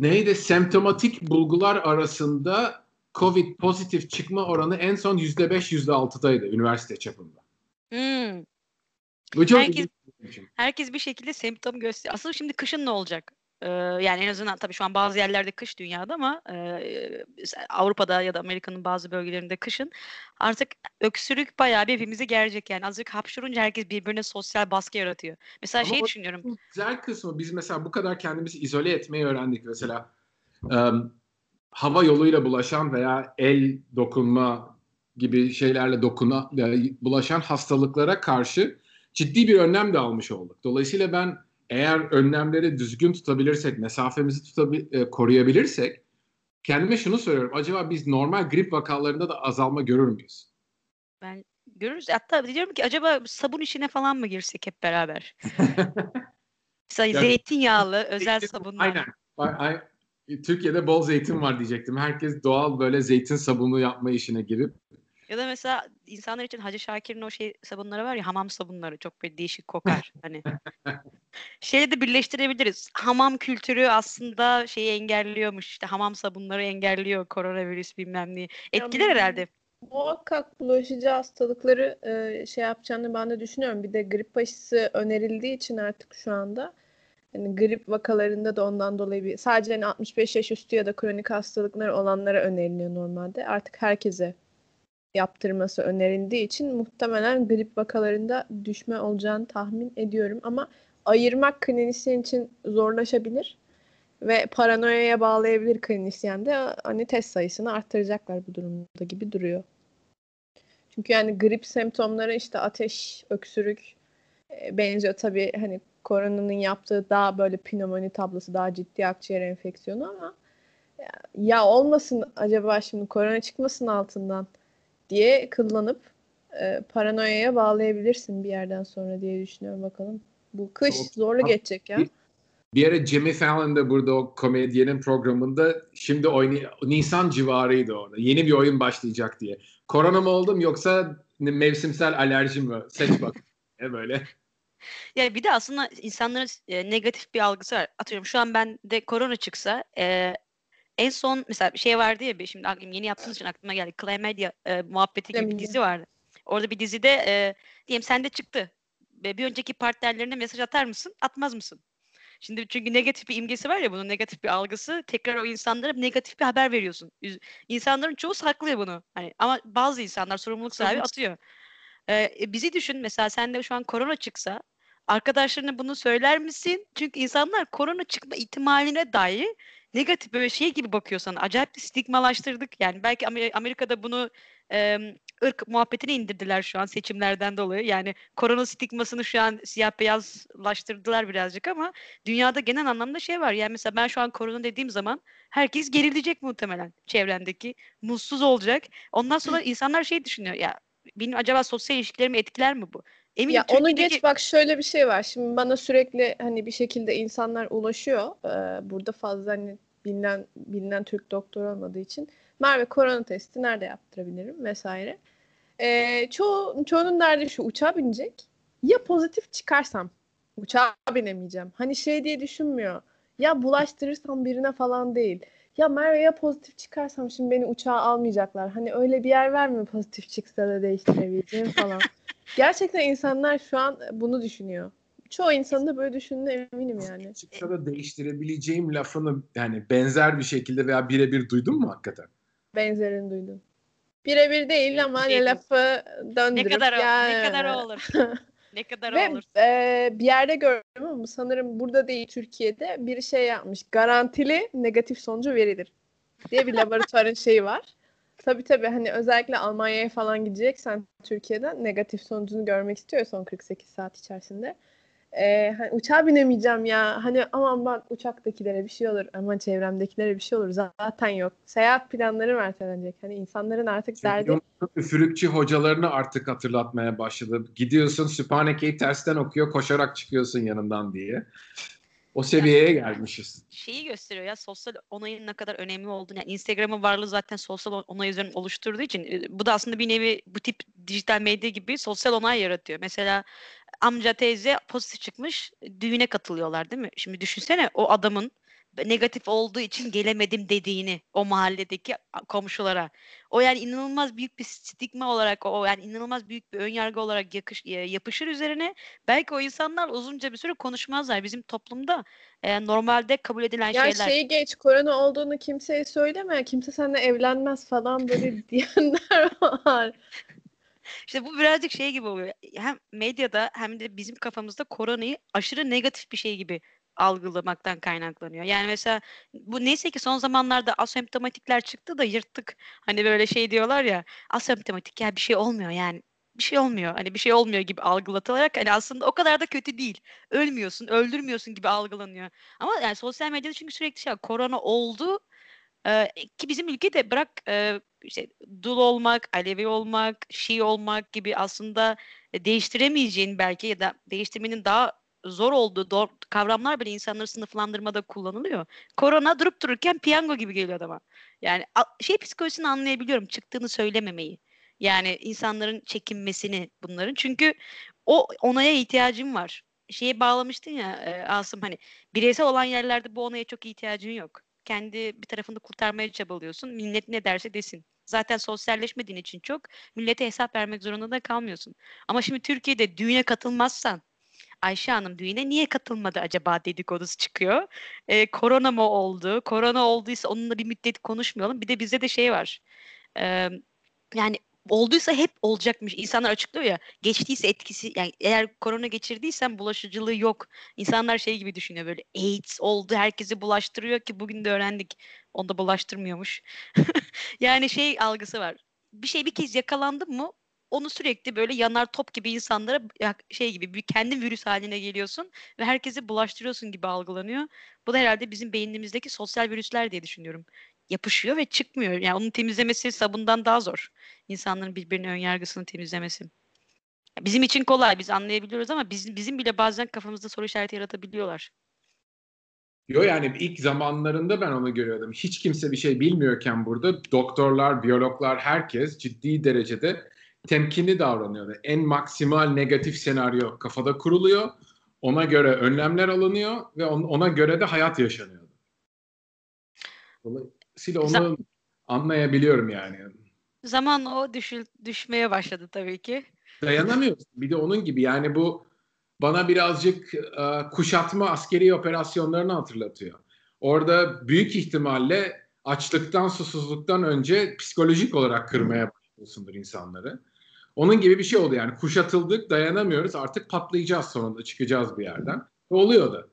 [SPEAKER 1] Neydi? Semptomatik bulgular arasında COVID pozitif çıkma oranı en son %5 %6'daydı üniversite çapında.
[SPEAKER 2] Hmm. Bu çok herkes, herkes bir şekilde semptom gösteriyor. Aslında şimdi kışın ne olacak? Yani en azından tabii şu an bazı yerlerde kış dünyada ama e, Avrupa'da ya da Amerika'nın bazı bölgelerinde kışın artık öksürük bayağı bir hepimizi gerecek yani azıcık hapşurunca herkes birbirine sosyal baskı yaratıyor. Mesela ama şey düşünüyorum.
[SPEAKER 1] Güzel kısmı biz mesela bu kadar kendimizi izole etmeyi öğrendik mesela um, hava yoluyla bulaşan veya el dokunma gibi şeylerle dokuna bulaşan hastalıklara karşı ciddi bir önlem de almış olduk. Dolayısıyla ben eğer önlemleri düzgün tutabilirsek, mesafemizi tutabil, e, koruyabilirsek kendime şunu soruyorum. Acaba biz normal grip vakalarında da azalma görür müyüz?
[SPEAKER 2] Ben görürüz. Hatta diyorum ki acaba sabun işine falan mı girsek hep beraber? Mesela yani, zeytinyağlı özel sabunlar.
[SPEAKER 1] Aynen. Türkiye'de bol zeytin var diyecektim. Herkes doğal böyle zeytin sabunu yapma işine girip
[SPEAKER 2] ya da mesela insanlar için Hacı Şakir'in o şey sabunları var ya hamam sabunları çok böyle değişik kokar hani. Şeyi de birleştirebiliriz. Hamam kültürü aslında şeyi engelliyormuş. İşte hamam sabunları engelliyor koronavirüs bilmem ne. Etkiler herhalde.
[SPEAKER 3] Muhakkak bulaşıcı hastalıkları e, şey yapacağını ben de düşünüyorum. Bir de grip aşısı önerildiği için artık şu anda yani grip vakalarında da ondan dolayı bir sadece hani 65 yaş üstü ya da kronik hastalıkları olanlara öneriliyor normalde. Artık herkese yaptırması önerildiği için muhtemelen grip vakalarında düşme olacağını tahmin ediyorum. Ama ayırmak klinisyen için zorlaşabilir ve paranoyaya bağlayabilir klinisyen de hani test sayısını arttıracaklar bu durumda gibi duruyor. Çünkü yani grip semptomları işte ateş, öksürük e, benziyor tabii hani koronanın yaptığı daha böyle pnömoni tablosu daha ciddi akciğer enfeksiyonu ama ya, ya olmasın acaba şimdi korona çıkmasın altından diye kullanıp e, paranoyaya bağlayabilirsin bir yerden sonra diye düşünüyorum bakalım. Bu kış Çok, zorlu geçecek ya.
[SPEAKER 1] Bir, bir ara Jimmy Fallon da burada o komedyenin programında şimdi oynay Nisan civarıydı orada. Yeni bir oyun başlayacak diye. Korona mı oldum yoksa mevsimsel alerji mi? Seç bak. e böyle.
[SPEAKER 2] Ya bir de aslında insanların e, negatif bir algısı var. Atıyorum şu an ben de korona çıksa e, en son mesela bir şey vardı ya şimdi yeni yaptığımız için aklıma geldi. Chlamydia e, muhabbeti gibi bir dizi vardı. orada bir dizide e, diyelim sende çıktı. Bir önceki partnerlerine mesaj atar mısın? Atmaz mısın? Şimdi çünkü negatif bir imgesi var ya bunun negatif bir algısı. Tekrar o insanlara negatif bir haber veriyorsun. İnsanların çoğu saklıyor bunu. Hani ama bazı insanlar sorumluluk sahibi atıyor. Ee, bizi düşün mesela sende şu an korona çıksa arkadaşlarına bunu söyler misin? Çünkü insanlar korona çıkma ihtimaline dair negatif böyle şey gibi bakıyor sana. Acayip bir stigmalaştırdık. Yani belki Amerika'da bunu e, ırk muhabbetine indirdiler şu an seçimlerden dolayı. Yani korona stigmasını şu an siyah beyazlaştırdılar birazcık ama dünyada genel anlamda şey var. Yani mesela ben şu an korona dediğim zaman herkes gerilecek muhtemelen çevrendeki. Mutsuz olacak. Ondan sonra insanlar şey düşünüyor. Ya benim acaba sosyal ilişkilerimi etkiler mi bu?
[SPEAKER 3] Eminim ya Türkiye'deki... onu geç bak şöyle bir şey var. Şimdi bana sürekli hani bir şekilde insanlar ulaşıyor. Ee, burada fazla hani bilinen bilinen Türk doktor olmadığı için Merve korona testi nerede yaptırabilirim vesaire. Ee, çoğu, çoğunun derdi şu uçağa binecek. Ya pozitif çıkarsam uçağa binemeyeceğim. Hani şey diye düşünmüyor. Ya bulaştırırsam birine falan değil. Ya Merve ya pozitif çıkarsam şimdi beni uçağa almayacaklar. Hani öyle bir yer var mı pozitif çıksa da değiştirebileceğim falan. Gerçekten insanlar şu an bunu düşünüyor. Çoğu insanın da böyle düşündüğüne eminim yani.
[SPEAKER 1] Çıksa da değiştirebileceğim lafını yani benzer bir şekilde veya birebir duydun mu hakikaten?
[SPEAKER 3] benzerini duydum. Birebir değil ama hani lafı döndürüp.
[SPEAKER 2] Ne kadar, yani. ne kadar olur. ne kadar
[SPEAKER 3] Ve, olur. E, bir yerde gördüm ama sanırım burada değil Türkiye'de bir şey yapmış. Garantili negatif sonucu verilir diye bir laboratuvarın şeyi var. Tabii tabii hani özellikle Almanya'ya falan gideceksen Türkiye'den negatif sonucunu görmek istiyor son 48 saat içerisinde e, hani uçağa binemeyeceğim ya. Hani aman bak uçaktakilere bir şey olur. Aman çevremdekilere bir şey olur. Zaten yok. Seyahat planları ertelenecek. Hani insanların artık Çünkü derdi...
[SPEAKER 1] Üfürükçü hocalarını artık hatırlatmaya başladı. Gidiyorsun Sübhaneke'yi tersten okuyor koşarak çıkıyorsun yanından diye. O seviyeye gelmişiz.
[SPEAKER 2] Şeyi gösteriyor ya sosyal onayın ne kadar önemli olduğunu. Yani Instagram'ın varlığı zaten sosyal onay üzerine oluşturduğu için e, bu da aslında bir nevi bu tip dijital medya gibi sosyal onay yaratıyor. Mesela amca teyze pozitif çıkmış düğüne katılıyorlar değil mi? Şimdi düşünsene o adamın negatif olduğu için gelemedim dediğini o mahalledeki komşulara. O yani inanılmaz büyük bir stigma olarak o yani inanılmaz büyük bir önyargı olarak yakış, yapışır üzerine. Belki o insanlar uzunca bir süre konuşmazlar. Bizim toplumda e, normalde kabul edilen
[SPEAKER 3] ya
[SPEAKER 2] şeyler.
[SPEAKER 3] Ya şey geç korona olduğunu kimseye söyleme. Kimse seninle evlenmez falan böyle diyenler var.
[SPEAKER 2] İşte bu birazcık şey gibi oluyor. Hem medyada hem de bizim kafamızda koronayı aşırı negatif bir şey gibi algılamaktan kaynaklanıyor. Yani mesela bu neyse ki son zamanlarda asemptomatikler çıktı da yırttık. Hani böyle şey diyorlar ya asemptomatik ya bir şey olmuyor yani bir şey olmuyor. Hani bir şey olmuyor gibi algılatılarak hani aslında o kadar da kötü değil. Ölmüyorsun, öldürmüyorsun gibi algılanıyor. Ama yani sosyal medyada çünkü sürekli şey korona oldu ki bizim ülkede bırak işte dul olmak, Alevi olmak, Şii olmak gibi aslında değiştiremeyeceğin belki ya da değiştirmenin daha zor olduğu doğru, kavramlar bile insanları sınıflandırmada kullanılıyor. Korona durup dururken piyango gibi geliyor adama. Yani şey psikolojisini anlayabiliyorum çıktığını söylememeyi. Yani insanların çekinmesini bunların. Çünkü o onaya ihtiyacım var. Şeye bağlamıştın ya e, Asım hani bireysel olan yerlerde bu onaya çok ihtiyacın yok. Kendi bir tarafını kurtarmaya çabalıyorsun. Millet ne derse desin. Zaten sosyalleşmediğin için çok millete hesap vermek zorunda da kalmıyorsun. Ama şimdi Türkiye'de düğüne katılmazsan Ayşe Hanım düğüne niye katılmadı acaba dedikodusu çıkıyor. Ee, korona mı oldu? Korona olduysa onunla bir müddet konuşmayalım. Bir de bizde de şey var. Ee, yani olduysa hep olacakmış. İnsanlar açıklıyor ya. Geçtiyse etkisi yani eğer korona geçirdiysen bulaşıcılığı yok. İnsanlar şey gibi düşünüyor böyle AIDS oldu herkesi bulaştırıyor ki bugün de öğrendik. Onu da bulaştırmıyormuş. yani şey algısı var. Bir şey bir kez yakalandı mı onu sürekli böyle yanar top gibi insanlara şey gibi bir kendi virüs haline geliyorsun ve herkesi bulaştırıyorsun gibi algılanıyor. Bu da herhalde bizim beynimizdeki sosyal virüsler diye düşünüyorum. Yapışıyor ve çıkmıyor. Yani onun temizlemesi sabundan daha zor. İnsanların birbirinin ön yargısını temizlemesi. Bizim için kolay, biz anlayabiliyoruz ama bizim, bizim bile bazen kafamızda soru işareti yaratabiliyorlar.
[SPEAKER 1] Yo yani ilk zamanlarında ben onu görüyordum. Hiç kimse bir şey bilmiyorken burada doktorlar, biyologlar herkes ciddi derecede temkinli davranıyordu. En maksimal negatif senaryo kafada kuruluyor. Ona göre önlemler alınıyor ve ona göre de hayat yaşanıyordu. Dolayısıyla onu anlayabiliyorum yani.
[SPEAKER 2] Zaman o düşül, düşmeye başladı tabii ki.
[SPEAKER 1] Dayanamıyorsun. Bir de onun gibi yani bu bana birazcık uh, kuşatma askeri operasyonlarını hatırlatıyor. Orada büyük ihtimalle açlıktan, susuzluktan önce psikolojik olarak kırmaya başlıyorsundur insanları. Onun gibi bir şey oldu yani kuşatıldık, dayanamıyoruz artık patlayacağız sonunda çıkacağız bir yerden. Oluyor da.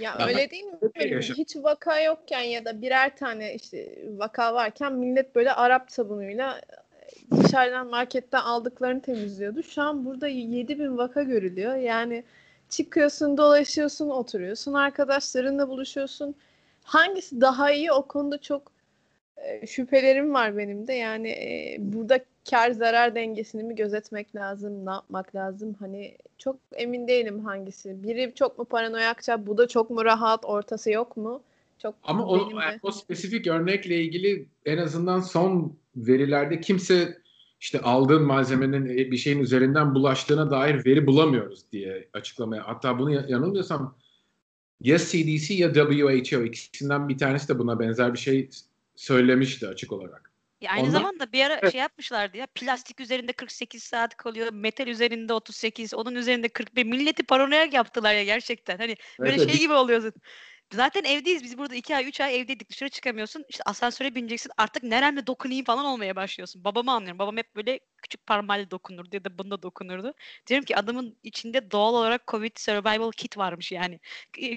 [SPEAKER 3] Ya Ama öyle değil mi? Hiç vaka yokken ya da birer tane işte vaka varken millet böyle Arap sabunuyla dışarıdan marketten aldıklarını temizliyordu. Şu an burada 7000 vaka görülüyor. Yani çıkıyorsun, dolaşıyorsun, oturuyorsun, arkadaşlarınla buluşuyorsun. Hangisi daha iyi o konuda çok e, şüphelerim var benim de. Yani e, burada kar zarar dengesini mi gözetmek lazım, ne yapmak lazım? Hani çok emin değilim hangisi. Biri çok mu paranoyakça, bu da çok mu rahat, ortası yok mu? Çok
[SPEAKER 1] Ama o, o spesifik örnekle ilgili en azından son verilerde kimse işte aldığın malzemenin e, bir şeyin üzerinden bulaştığına dair veri bulamıyoruz diye açıklamaya. Hatta bunu yanılmıyorsam ya CDC ya WHO ikisinden bir tanesi de buna benzer bir şey söylemişti açık olarak.
[SPEAKER 2] Ya aynı Ondan... zamanda bir ara şey yapmışlardı ya plastik üzerinde 48 saat kalıyor, metal üzerinde 38, onun üzerinde 41. Milleti paranoyak yaptılar ya gerçekten. Hani böyle evet, şey gibi oluyorsun. Zaten evdeyiz. Biz burada iki ay, üç ay evdeydik. Dışarı çıkamıyorsun. İşte asansöre bineceksin. Artık neremle dokunayım falan olmaya başlıyorsun. Babamı anlıyorum. Babam hep böyle küçük parmağıyla dokunurdu ya da bunda dokunurdu. Diyorum ki adamın içinde doğal olarak Covid Survival Kit varmış yani.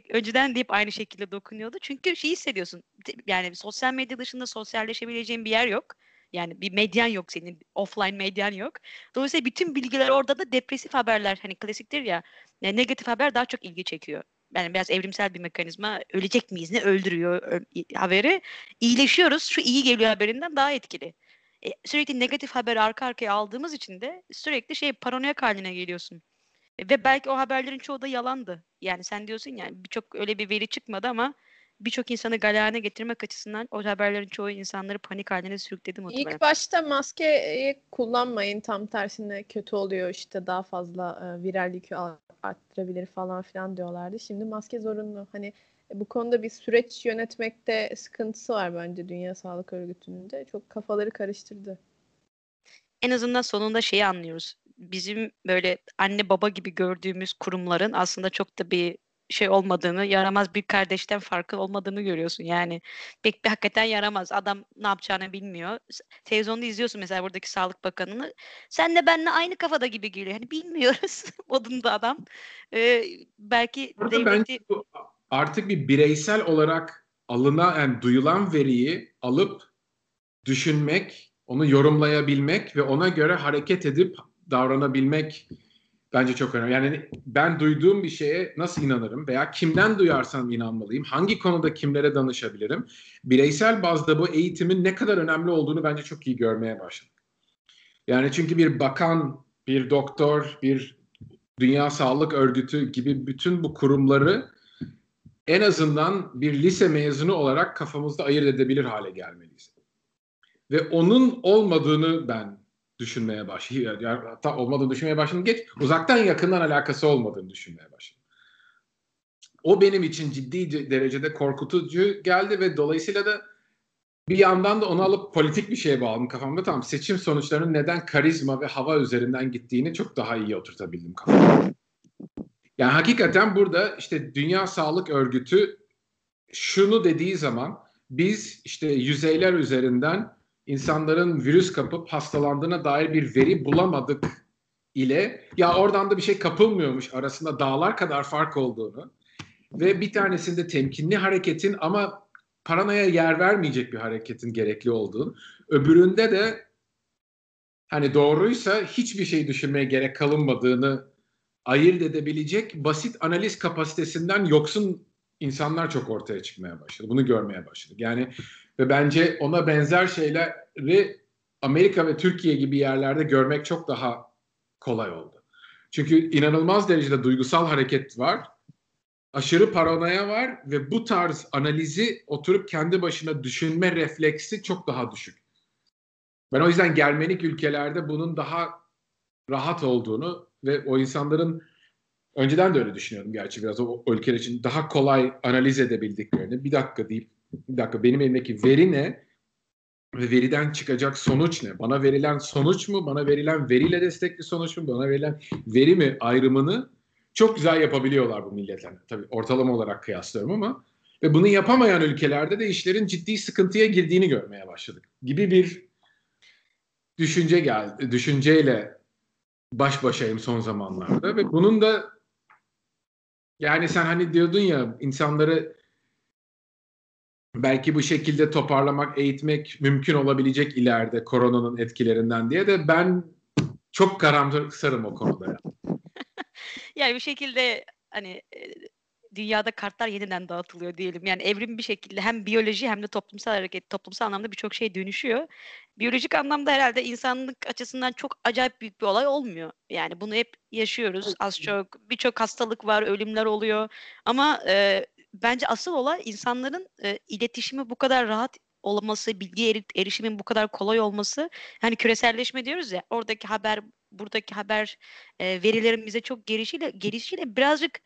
[SPEAKER 2] Önceden deyip aynı şekilde dokunuyordu. Çünkü şey hissediyorsun. Yani sosyal medya dışında sosyalleşebileceğin bir yer yok. Yani bir medyan yok senin. Offline medyan yok. Dolayısıyla bütün bilgiler orada da depresif haberler. Hani klasiktir ya. Yani negatif haber daha çok ilgi çekiyor yani biraz evrimsel bir mekanizma ölecek miyiz ne öldürüyor haberi iyileşiyoruz şu iyi geliyor haberinden daha etkili. E, sürekli negatif haber arka arkaya aldığımız için de sürekli şey paranoyak haline geliyorsun. E, ve belki o haberlerin çoğu da yalandı. Yani sen diyorsun yani birçok öyle bir veri çıkmadı ama birçok insanı galeyana getirmek açısından o haberlerin çoğu insanları panik haline sürükledi
[SPEAKER 3] muhtemelen. İlk başta maskeyi kullanmayın tam tersine kötü oluyor işte daha fazla e, viral yükü arttırabilir falan filan diyorlardı. Şimdi maske zorunlu. Hani e, bu konuda bir süreç yönetmekte sıkıntısı var bence Dünya Sağlık Örgütü'nün de. Çok kafaları karıştırdı.
[SPEAKER 2] En azından sonunda şeyi anlıyoruz. Bizim böyle anne baba gibi gördüğümüz kurumların aslında çok da bir şey olmadığını, yaramaz bir kardeşten farkı olmadığını görüyorsun. Yani pek bir hakikaten yaramaz. Adam ne yapacağını bilmiyor. Televizyonda izliyorsun mesela buradaki Sağlık Bakanı'nı. Sen de benle aynı kafada gibi geliyor. Hani bilmiyoruz modunda adam. Ee, belki
[SPEAKER 1] Burada devleti... artık bir bireysel olarak alınan, yani duyulan veriyi alıp düşünmek, onu yorumlayabilmek ve ona göre hareket edip davranabilmek bence çok önemli. Yani ben duyduğum bir şeye nasıl inanırım veya kimden duyarsam inanmalıyım? Hangi konuda kimlere danışabilirim? Bireysel bazda bu eğitimin ne kadar önemli olduğunu bence çok iyi görmeye başladım. Yani çünkü bir bakan, bir doktor, bir Dünya Sağlık Örgütü gibi bütün bu kurumları en azından bir lise mezunu olarak kafamızda ayırt edebilir hale gelmeliyiz. Ve onun olmadığını ben düşünmeye başladım. Yani hatta olmadığını düşünmeye başladım. Geç uzaktan yakından alakası olmadığını düşünmeye başladım. O benim için ciddi derecede korkutucu geldi ve dolayısıyla da bir yandan da onu alıp politik bir şeye bağladım kafamda. Tamam seçim sonuçlarının neden karizma ve hava üzerinden gittiğini çok daha iyi oturtabildim kafamda. Yani hakikaten burada işte Dünya Sağlık Örgütü şunu dediği zaman biz işte yüzeyler üzerinden insanların virüs kapıp hastalandığına dair bir veri bulamadık ile ya oradan da bir şey kapılmıyormuş arasında dağlar kadar fark olduğunu ve bir tanesinde temkinli hareketin ama paranoya yer vermeyecek bir hareketin gerekli olduğunu, öbüründe de hani doğruysa hiçbir şey düşünmeye gerek kalınmadığını ayırt edebilecek basit analiz kapasitesinden yoksun insanlar çok ortaya çıkmaya başladı. Bunu görmeye başladık. Yani ve bence ona benzer şeyleri Amerika ve Türkiye gibi yerlerde görmek çok daha kolay oldu. Çünkü inanılmaz derecede duygusal hareket var. Aşırı paranoya var ve bu tarz analizi oturup kendi başına düşünme refleksi çok daha düşük. Ben o yüzden Germenik ülkelerde bunun daha rahat olduğunu ve o insanların önceden de öyle düşünüyordum gerçi biraz o ülkeler için daha kolay analiz edebildiklerini bir dakika deyip bir dakika benim elimdeki veri ne? Ve veriden çıkacak sonuç ne? Bana verilen sonuç mu? Bana verilen veriyle destekli sonuç mu? Bana verilen veri mi ayrımını çok güzel yapabiliyorlar bu milletler. Tabii ortalama olarak kıyaslıyorum ama ve bunu yapamayan ülkelerde de işlerin ciddi sıkıntıya girdiğini görmeye başladık. Gibi bir düşünce geldi, düşünceyle baş başayım son zamanlarda ve bunun da yani sen hani diyordun ya insanları belki bu şekilde toparlamak, eğitmek mümkün olabilecek ileride koronanın etkilerinden diye de ben çok karamsarım o konuda.
[SPEAKER 2] yani bir şekilde hani dünyada kartlar yeniden dağıtılıyor diyelim. Yani evrim bir şekilde hem biyoloji hem de toplumsal hareket, toplumsal anlamda birçok şey dönüşüyor. Biyolojik anlamda herhalde insanlık açısından çok acayip büyük bir olay olmuyor. Yani bunu hep yaşıyoruz az çok. Birçok hastalık var, ölümler oluyor. Ama e, bence asıl olay insanların e, iletişimi bu kadar rahat olması, bilgi erişimin bu kadar kolay olması. Hani küreselleşme diyoruz ya, oradaki haber, buradaki haber e, verilerin çok gelişiyle, gelişiyle birazcık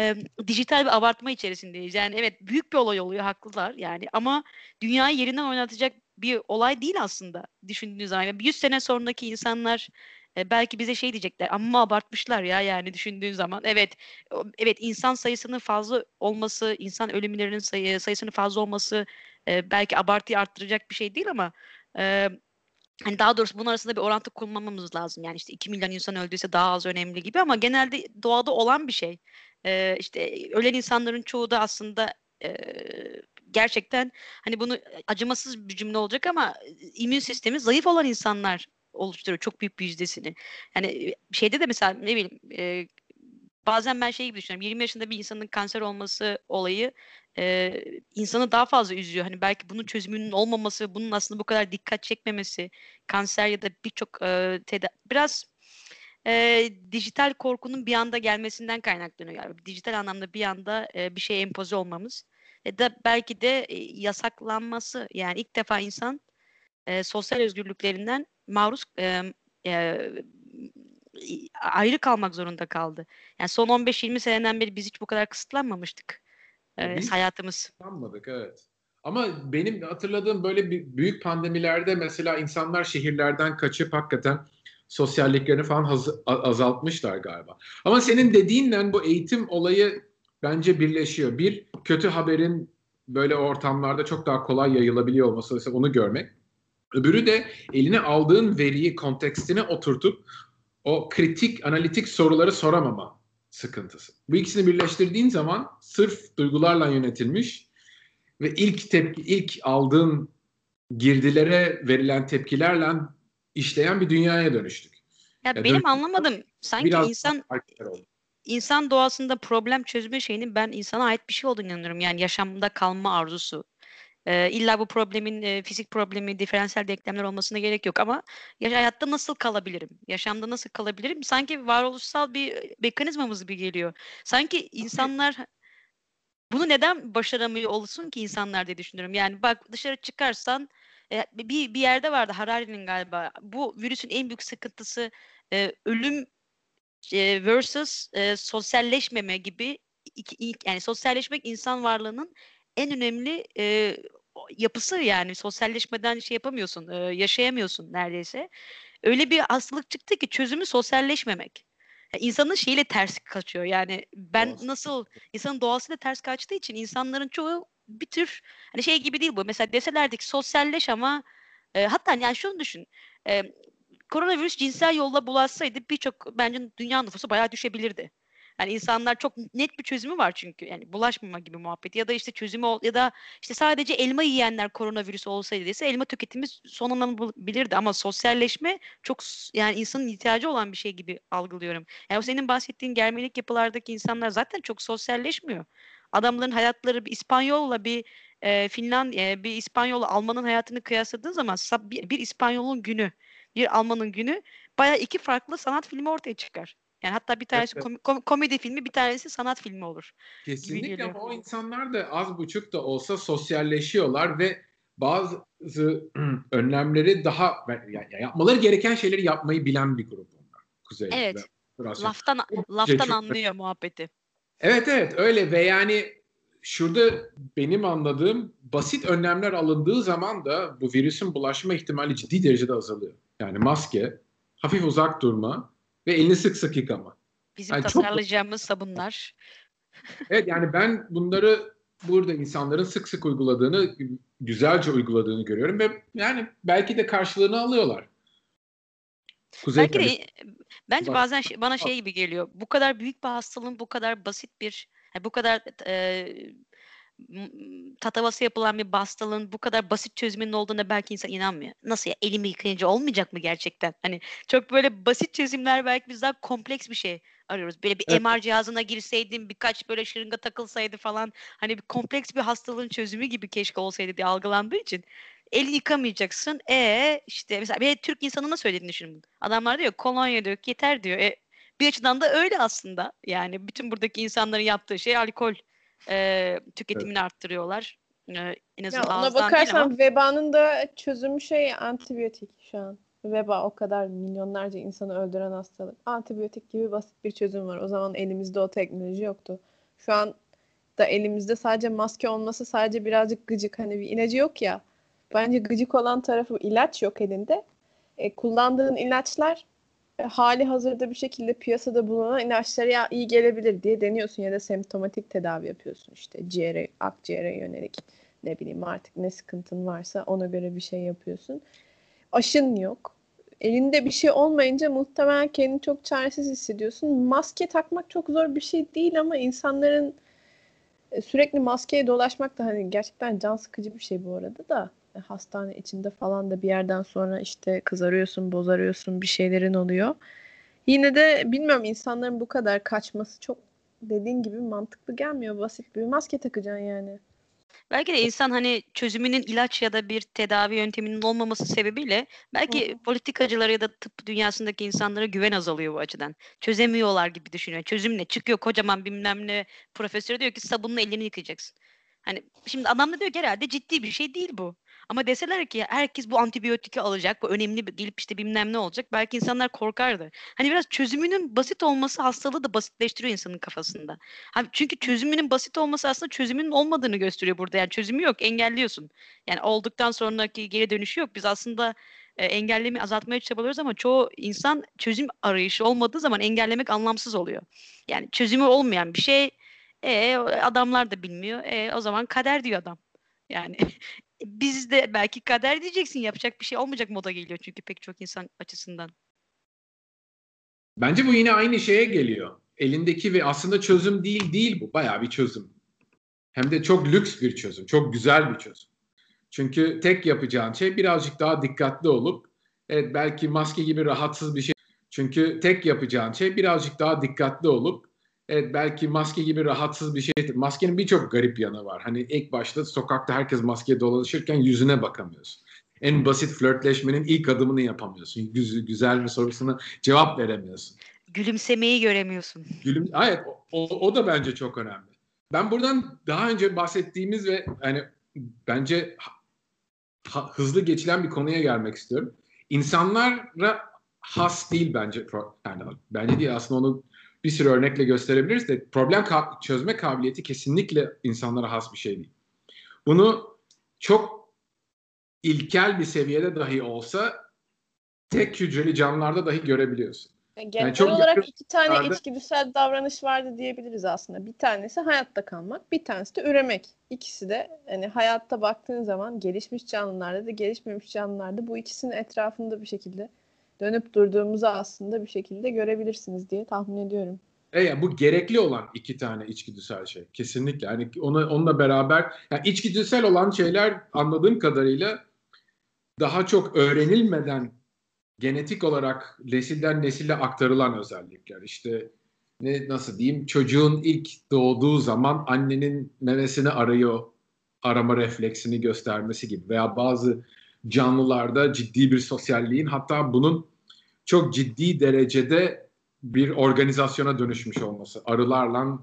[SPEAKER 2] e, dijital bir abartma içerisindeyiz. Yani evet büyük bir olay oluyor, haklılar yani ama dünyayı yerinden oynatacak bir olay değil aslında düşündüğünüz zaman. Yani 100 sene sonraki insanlar e, belki bize şey diyecekler ama abartmışlar ya yani düşündüğün zaman. Evet evet insan sayısının fazla olması, insan ölümlerinin sayı, sayısının fazla olması e, belki abartıyı arttıracak bir şey değil ama e, hani daha doğrusu bunun arasında bir orantı kullanmamız lazım. Yani işte 2 milyon insan öldüyse daha az önemli gibi ama genelde doğada olan bir şey. E, işte ölen insanların çoğu da aslında e, gerçekten hani bunu acımasız bir cümle olacak ama immün sistemi zayıf olan insanlar oluşturuyor çok büyük bir yüzdesini. Yani şeyde de mesela ne bileyim e, bazen ben şey gibi düşünüyorum. 20 yaşında bir insanın kanser olması olayı e, insanı daha fazla üzüyor. Hani belki bunun çözümünün olmaması, bunun aslında bu kadar dikkat çekmemesi, kanser ya da birçok e, biraz e, dijital korkunun bir anda gelmesinden kaynaklanıyor. Yani dijital anlamda bir anda e, bir şey empoze olmamız ya da belki de e, yasaklanması. Yani ilk defa insan e, sosyal özgürlüklerinden maruz e, e, ayrı kalmak zorunda kaldı. Yani son 15-20 seneden beri biz hiç bu kadar kısıtlanmamıştık e, biz hayatımız.
[SPEAKER 1] Kısıtlanmadık evet. Ama benim hatırladığım böyle büyük pandemilerde mesela insanlar şehirlerden kaçıp hakikaten sosyalliklerini falan haz- azaltmışlar galiba. Ama senin dediğinle bu eğitim olayı bence birleşiyor. Bir kötü haberin böyle ortamlarda çok daha kolay yayılabiliyor olması onu görmek. Öbürü de eline aldığın veriyi kontekstine oturtup o kritik, analitik soruları soramama sıkıntısı. Bu ikisini birleştirdiğin zaman sırf duygularla yönetilmiş ve ilk tepki, ilk aldığın girdilere verilen tepkilerle işleyen bir dünyaya dönüştük.
[SPEAKER 2] Ya, ya benim anlamadım. Sanki insan insan doğasında problem çözme şeyinin ben insana ait bir şey olduğunu inanıyorum. Yani yaşamda kalma arzusu. E, illa bu problemin e, fizik problemi, diferansiyel denklemler olmasına gerek yok ama ya, hayatta nasıl kalabilirim? Yaşamda nasıl kalabilirim? Sanki varoluşsal bir mekanizmamız bir geliyor. Sanki insanlar bunu neden başaramıyor olsun ki insanlar diye düşünüyorum. Yani bak dışarı çıkarsan e, bir bir yerde vardı Harari'nin galiba. Bu virüsün en büyük sıkıntısı e, ölüm e, versus e, sosyalleşmeme gibi iki, yani sosyalleşmek insan varlığının en önemli e, yapısı yani sosyalleşmeden şey yapamıyorsun, e, yaşayamıyorsun neredeyse. Öyle bir hastalık çıktı ki çözümü sosyalleşmemek. Yani insanın şeyiyle ters kaçıyor. Yani ben Doğası. nasıl insanın doğasıyla ters kaçtığı için insanların çoğu bir tür hani şey gibi değil bu. Mesela deselerdi ki sosyalleş ama e, hatta yani şunu düşün. E, koronavirüs cinsel yolla bulaşsaydı birçok bence dünya nüfusu bayağı düşebilirdi. Yani insanlar çok net bir çözümü var çünkü. Yani bulaşmama gibi muhabbet ya da işte çözümü ol, ya da işte sadece elma yiyenler koronavirüs olsaydı dese elma tüketimi sonlanabilirdi ama sosyalleşme çok yani insanın ihtiyacı olan bir şey gibi algılıyorum. Yani o senin bahsettiğin germelik yapılardaki insanlar zaten çok sosyalleşmiyor. Adamların hayatları bir İspanyolla bir e, Finland e, bir İspanyol Almanın hayatını kıyasladığın zaman bir, bir İspanyolun günü bir Almanın günü baya iki farklı sanat filmi ortaya çıkar. Yani hatta bir tanesi evet, kom- komedi filmi, bir tanesi sanat filmi olur.
[SPEAKER 1] Kesinlikle ama o insanlar da az buçuk da olsa sosyalleşiyorlar ve bazı önlemleri daha yani yapmaları gereken şeyleri yapmayı bilen bir grup onlar.
[SPEAKER 2] Kuzey. Evet. Laftan laftan anlıyor muhabbeti.
[SPEAKER 1] Evet evet öyle ve yani şurada benim anladığım basit önlemler alındığı zaman da bu virüsün bulaşma ihtimali ciddi derecede azalıyor. Yani maske, hafif uzak durma ve elini sık sık yıkama.
[SPEAKER 2] Bizim yani tasarlayacağımız çok... sabunlar.
[SPEAKER 1] Evet yani ben bunları burada insanların sık sık uyguladığını, güzelce uyguladığını görüyorum ve yani belki de karşılığını alıyorlar.
[SPEAKER 2] Kuzey belki de bence Bak. bazen şey, bana şey gibi geliyor. Bu kadar büyük bir hastalığın bu kadar basit bir bu kadar e, tatavası yapılan bir hastalığın bu kadar basit çözümünün olduğuna belki insan inanmıyor. Nasıl ya elimi yıkayınca olmayacak mı gerçekten? Hani çok böyle basit çözümler belki biz daha kompleks bir şey arıyoruz. Böyle bir evet. MR cihazına girseydim birkaç böyle şırınga takılsaydı falan hani bir kompleks bir hastalığın çözümü gibi keşke olsaydı diye algılandığı için el yıkamayacaksın. E işte mesela bir Türk insanına söylediğini düşünün. Adamlar diyor kolonya dök yeter diyor. E, bir açıdan da öyle aslında. Yani bütün buradaki insanların yaptığı şey alkol e, tüketimini evet. arttırıyorlar. E, en azından
[SPEAKER 3] ya ona bakarsan ama... vebanın da çözümü şey antibiyotik şu an. Veba o kadar milyonlarca insanı öldüren hastalık. Antibiyotik gibi basit bir çözüm var. O zaman elimizde o teknoloji yoktu. Şu an da elimizde sadece maske olması sadece birazcık gıcık. Hani bir ilacı yok ya. Bence gıcık olan tarafı ilaç yok elinde. E, kullandığın ilaçlar hali hazırda bir şekilde piyasada bulunan ilaçlara iyi gelebilir diye deniyorsun ya da semptomatik tedavi yapıyorsun işte ciğere, akciğere yönelik ne bileyim artık ne sıkıntın varsa ona göre bir şey yapıyorsun. Aşın yok. Elinde bir şey olmayınca muhtemelen kendini çok çaresiz hissediyorsun. Maske takmak çok zor bir şey değil ama insanların e, sürekli maskeye dolaşmak da hani gerçekten can sıkıcı bir şey bu arada da hastane içinde falan da bir yerden sonra işte kızarıyorsun, bozarıyorsun, bir şeylerin oluyor. Yine de bilmiyorum insanların bu kadar kaçması çok dediğin gibi mantıklı gelmiyor. Basit bir maske takacaksın yani.
[SPEAKER 2] Belki de insan hani çözümünün ilaç ya da bir tedavi yönteminin olmaması sebebiyle belki Hı. politikacılara ya da tıp dünyasındaki insanlara güven azalıyor bu açıdan. Çözemiyorlar gibi düşünüyor. Çözüm ne? Çıkıyor kocaman bilmem ne profesör diyor ki sabunla elini yıkayacaksın. Hani şimdi adam da diyor ki herhalde ciddi bir şey değil bu. Ama deseler ki herkes bu antibiyotiki alacak, bu önemli gelip işte bilmem ne olacak. Belki insanlar korkardı. Hani biraz çözümünün basit olması hastalığı da basitleştiriyor insanın kafasında. Hani çünkü çözümünün basit olması aslında çözümünün olmadığını gösteriyor burada. Yani çözümü yok, engelliyorsun. Yani olduktan sonraki geri dönüşü yok. Biz aslında e, engellemi azaltmaya çabalıyoruz ama çoğu insan çözüm arayışı olmadığı zaman engellemek anlamsız oluyor. Yani çözümü olmayan bir şey e, adamlar da bilmiyor. E, o zaman kader diyor adam. Yani biz de belki kader diyeceksin yapacak bir şey olmayacak moda geliyor çünkü pek çok insan açısından.
[SPEAKER 1] Bence bu yine aynı şeye geliyor. Elindeki ve aslında çözüm değil değil bu. Bayağı bir çözüm. Hem de çok lüks bir çözüm. Çok güzel bir çözüm. Çünkü tek yapacağın şey birazcık daha dikkatli olup evet belki maske gibi rahatsız bir şey. Çünkü tek yapacağın şey birazcık daha dikkatli olup evet belki maske gibi rahatsız bir şey. Maskenin birçok garip yanı var. Hani ilk başta sokakta herkes maske dolaşırken yüzüne bakamıyorsun. En basit flörtleşmenin ilk adımını yapamıyorsun. Güz, güzel mi sorusuna cevap veremiyorsun.
[SPEAKER 2] Gülümsemeyi göremiyorsun.
[SPEAKER 1] Gülüm, evet o, o da bence çok önemli. Ben buradan daha önce bahsettiğimiz ve hani bence ha, hızlı geçilen bir konuya gelmek istiyorum. İnsanlara has değil bence. Yani bence değil aslında onu bir sürü örnekle gösterebiliriz de problem ka- çözme kabiliyeti kesinlikle insanlara has bir şey değil. Bunu çok ilkel bir seviyede dahi olsa tek hücreli canlılarda dahi görebiliyorsun.
[SPEAKER 3] Yani genel yani çok olarak iki tane yerde... içgüdüsel davranış vardı diyebiliriz aslında. Bir tanesi hayatta kalmak, bir tanesi de üremek. İkisi de hani hayatta baktığın zaman gelişmiş canlılarda da gelişmemiş canlılarda bu ikisinin etrafında bir şekilde dönüp durduğumuzu aslında bir şekilde görebilirsiniz diye tahmin ediyorum.
[SPEAKER 1] E yani bu gerekli olan iki tane içgüdüsel şey. Kesinlikle. Yani ona, onunla beraber yani içgüdüsel olan şeyler anladığım kadarıyla daha çok öğrenilmeden genetik olarak nesilden nesile aktarılan özellikler. İşte ne nasıl diyeyim çocuğun ilk doğduğu zaman annenin memesini arıyor arama refleksini göstermesi gibi veya bazı canlılarda ciddi bir sosyalliğin hatta bunun çok ciddi derecede bir organizasyona dönüşmüş olması. Arılarla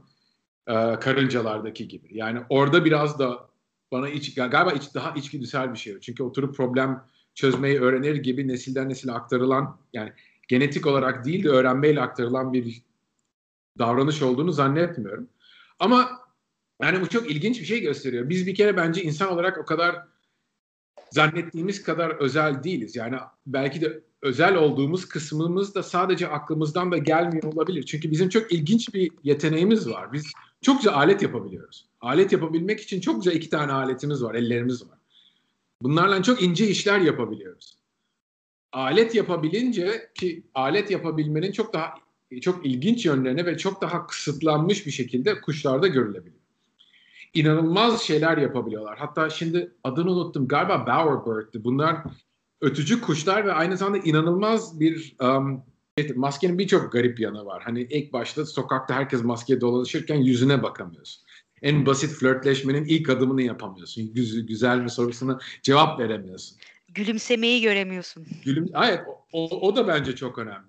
[SPEAKER 1] e, karıncalardaki gibi. Yani orada biraz da bana iç, galiba iç, daha içgüdüsel bir şey. Çünkü oturup problem çözmeyi öğrenir gibi nesilden nesile aktarılan yani genetik olarak değil de öğrenmeyle aktarılan bir davranış olduğunu zannetmiyorum. Ama Yani bu çok ilginç bir şey gösteriyor. Biz bir kere bence insan olarak o kadar zannettiğimiz kadar özel değiliz. Yani belki de özel olduğumuz kısmımız da sadece aklımızdan da gelmiyor olabilir. Çünkü bizim çok ilginç bir yeteneğimiz var. Biz çok güzel alet yapabiliyoruz. Alet yapabilmek için çok güzel iki tane aletimiz var, ellerimiz var. Bunlarla çok ince işler yapabiliyoruz. Alet yapabilince ki alet yapabilmenin çok daha çok ilginç yönlerine ve çok daha kısıtlanmış bir şekilde kuşlarda görülebiliyor. İnanılmaz şeyler yapabiliyorlar. Hatta şimdi adını unuttum. Galiba Bowerbird'di. Bunlar ötücü kuşlar ve aynı zamanda inanılmaz bir um, maskenin birçok garip yanı var. Hani ilk başta sokakta herkes maske dolaşırken yüzüne bakamıyorsun. En basit flörtleşmenin ilk adımını yapamıyorsun. Güz, güzel bir sorusuna cevap veremiyorsun.
[SPEAKER 2] Gülümsemeyi göremiyorsun.
[SPEAKER 1] Gülüm, evet o, o da bence çok önemli.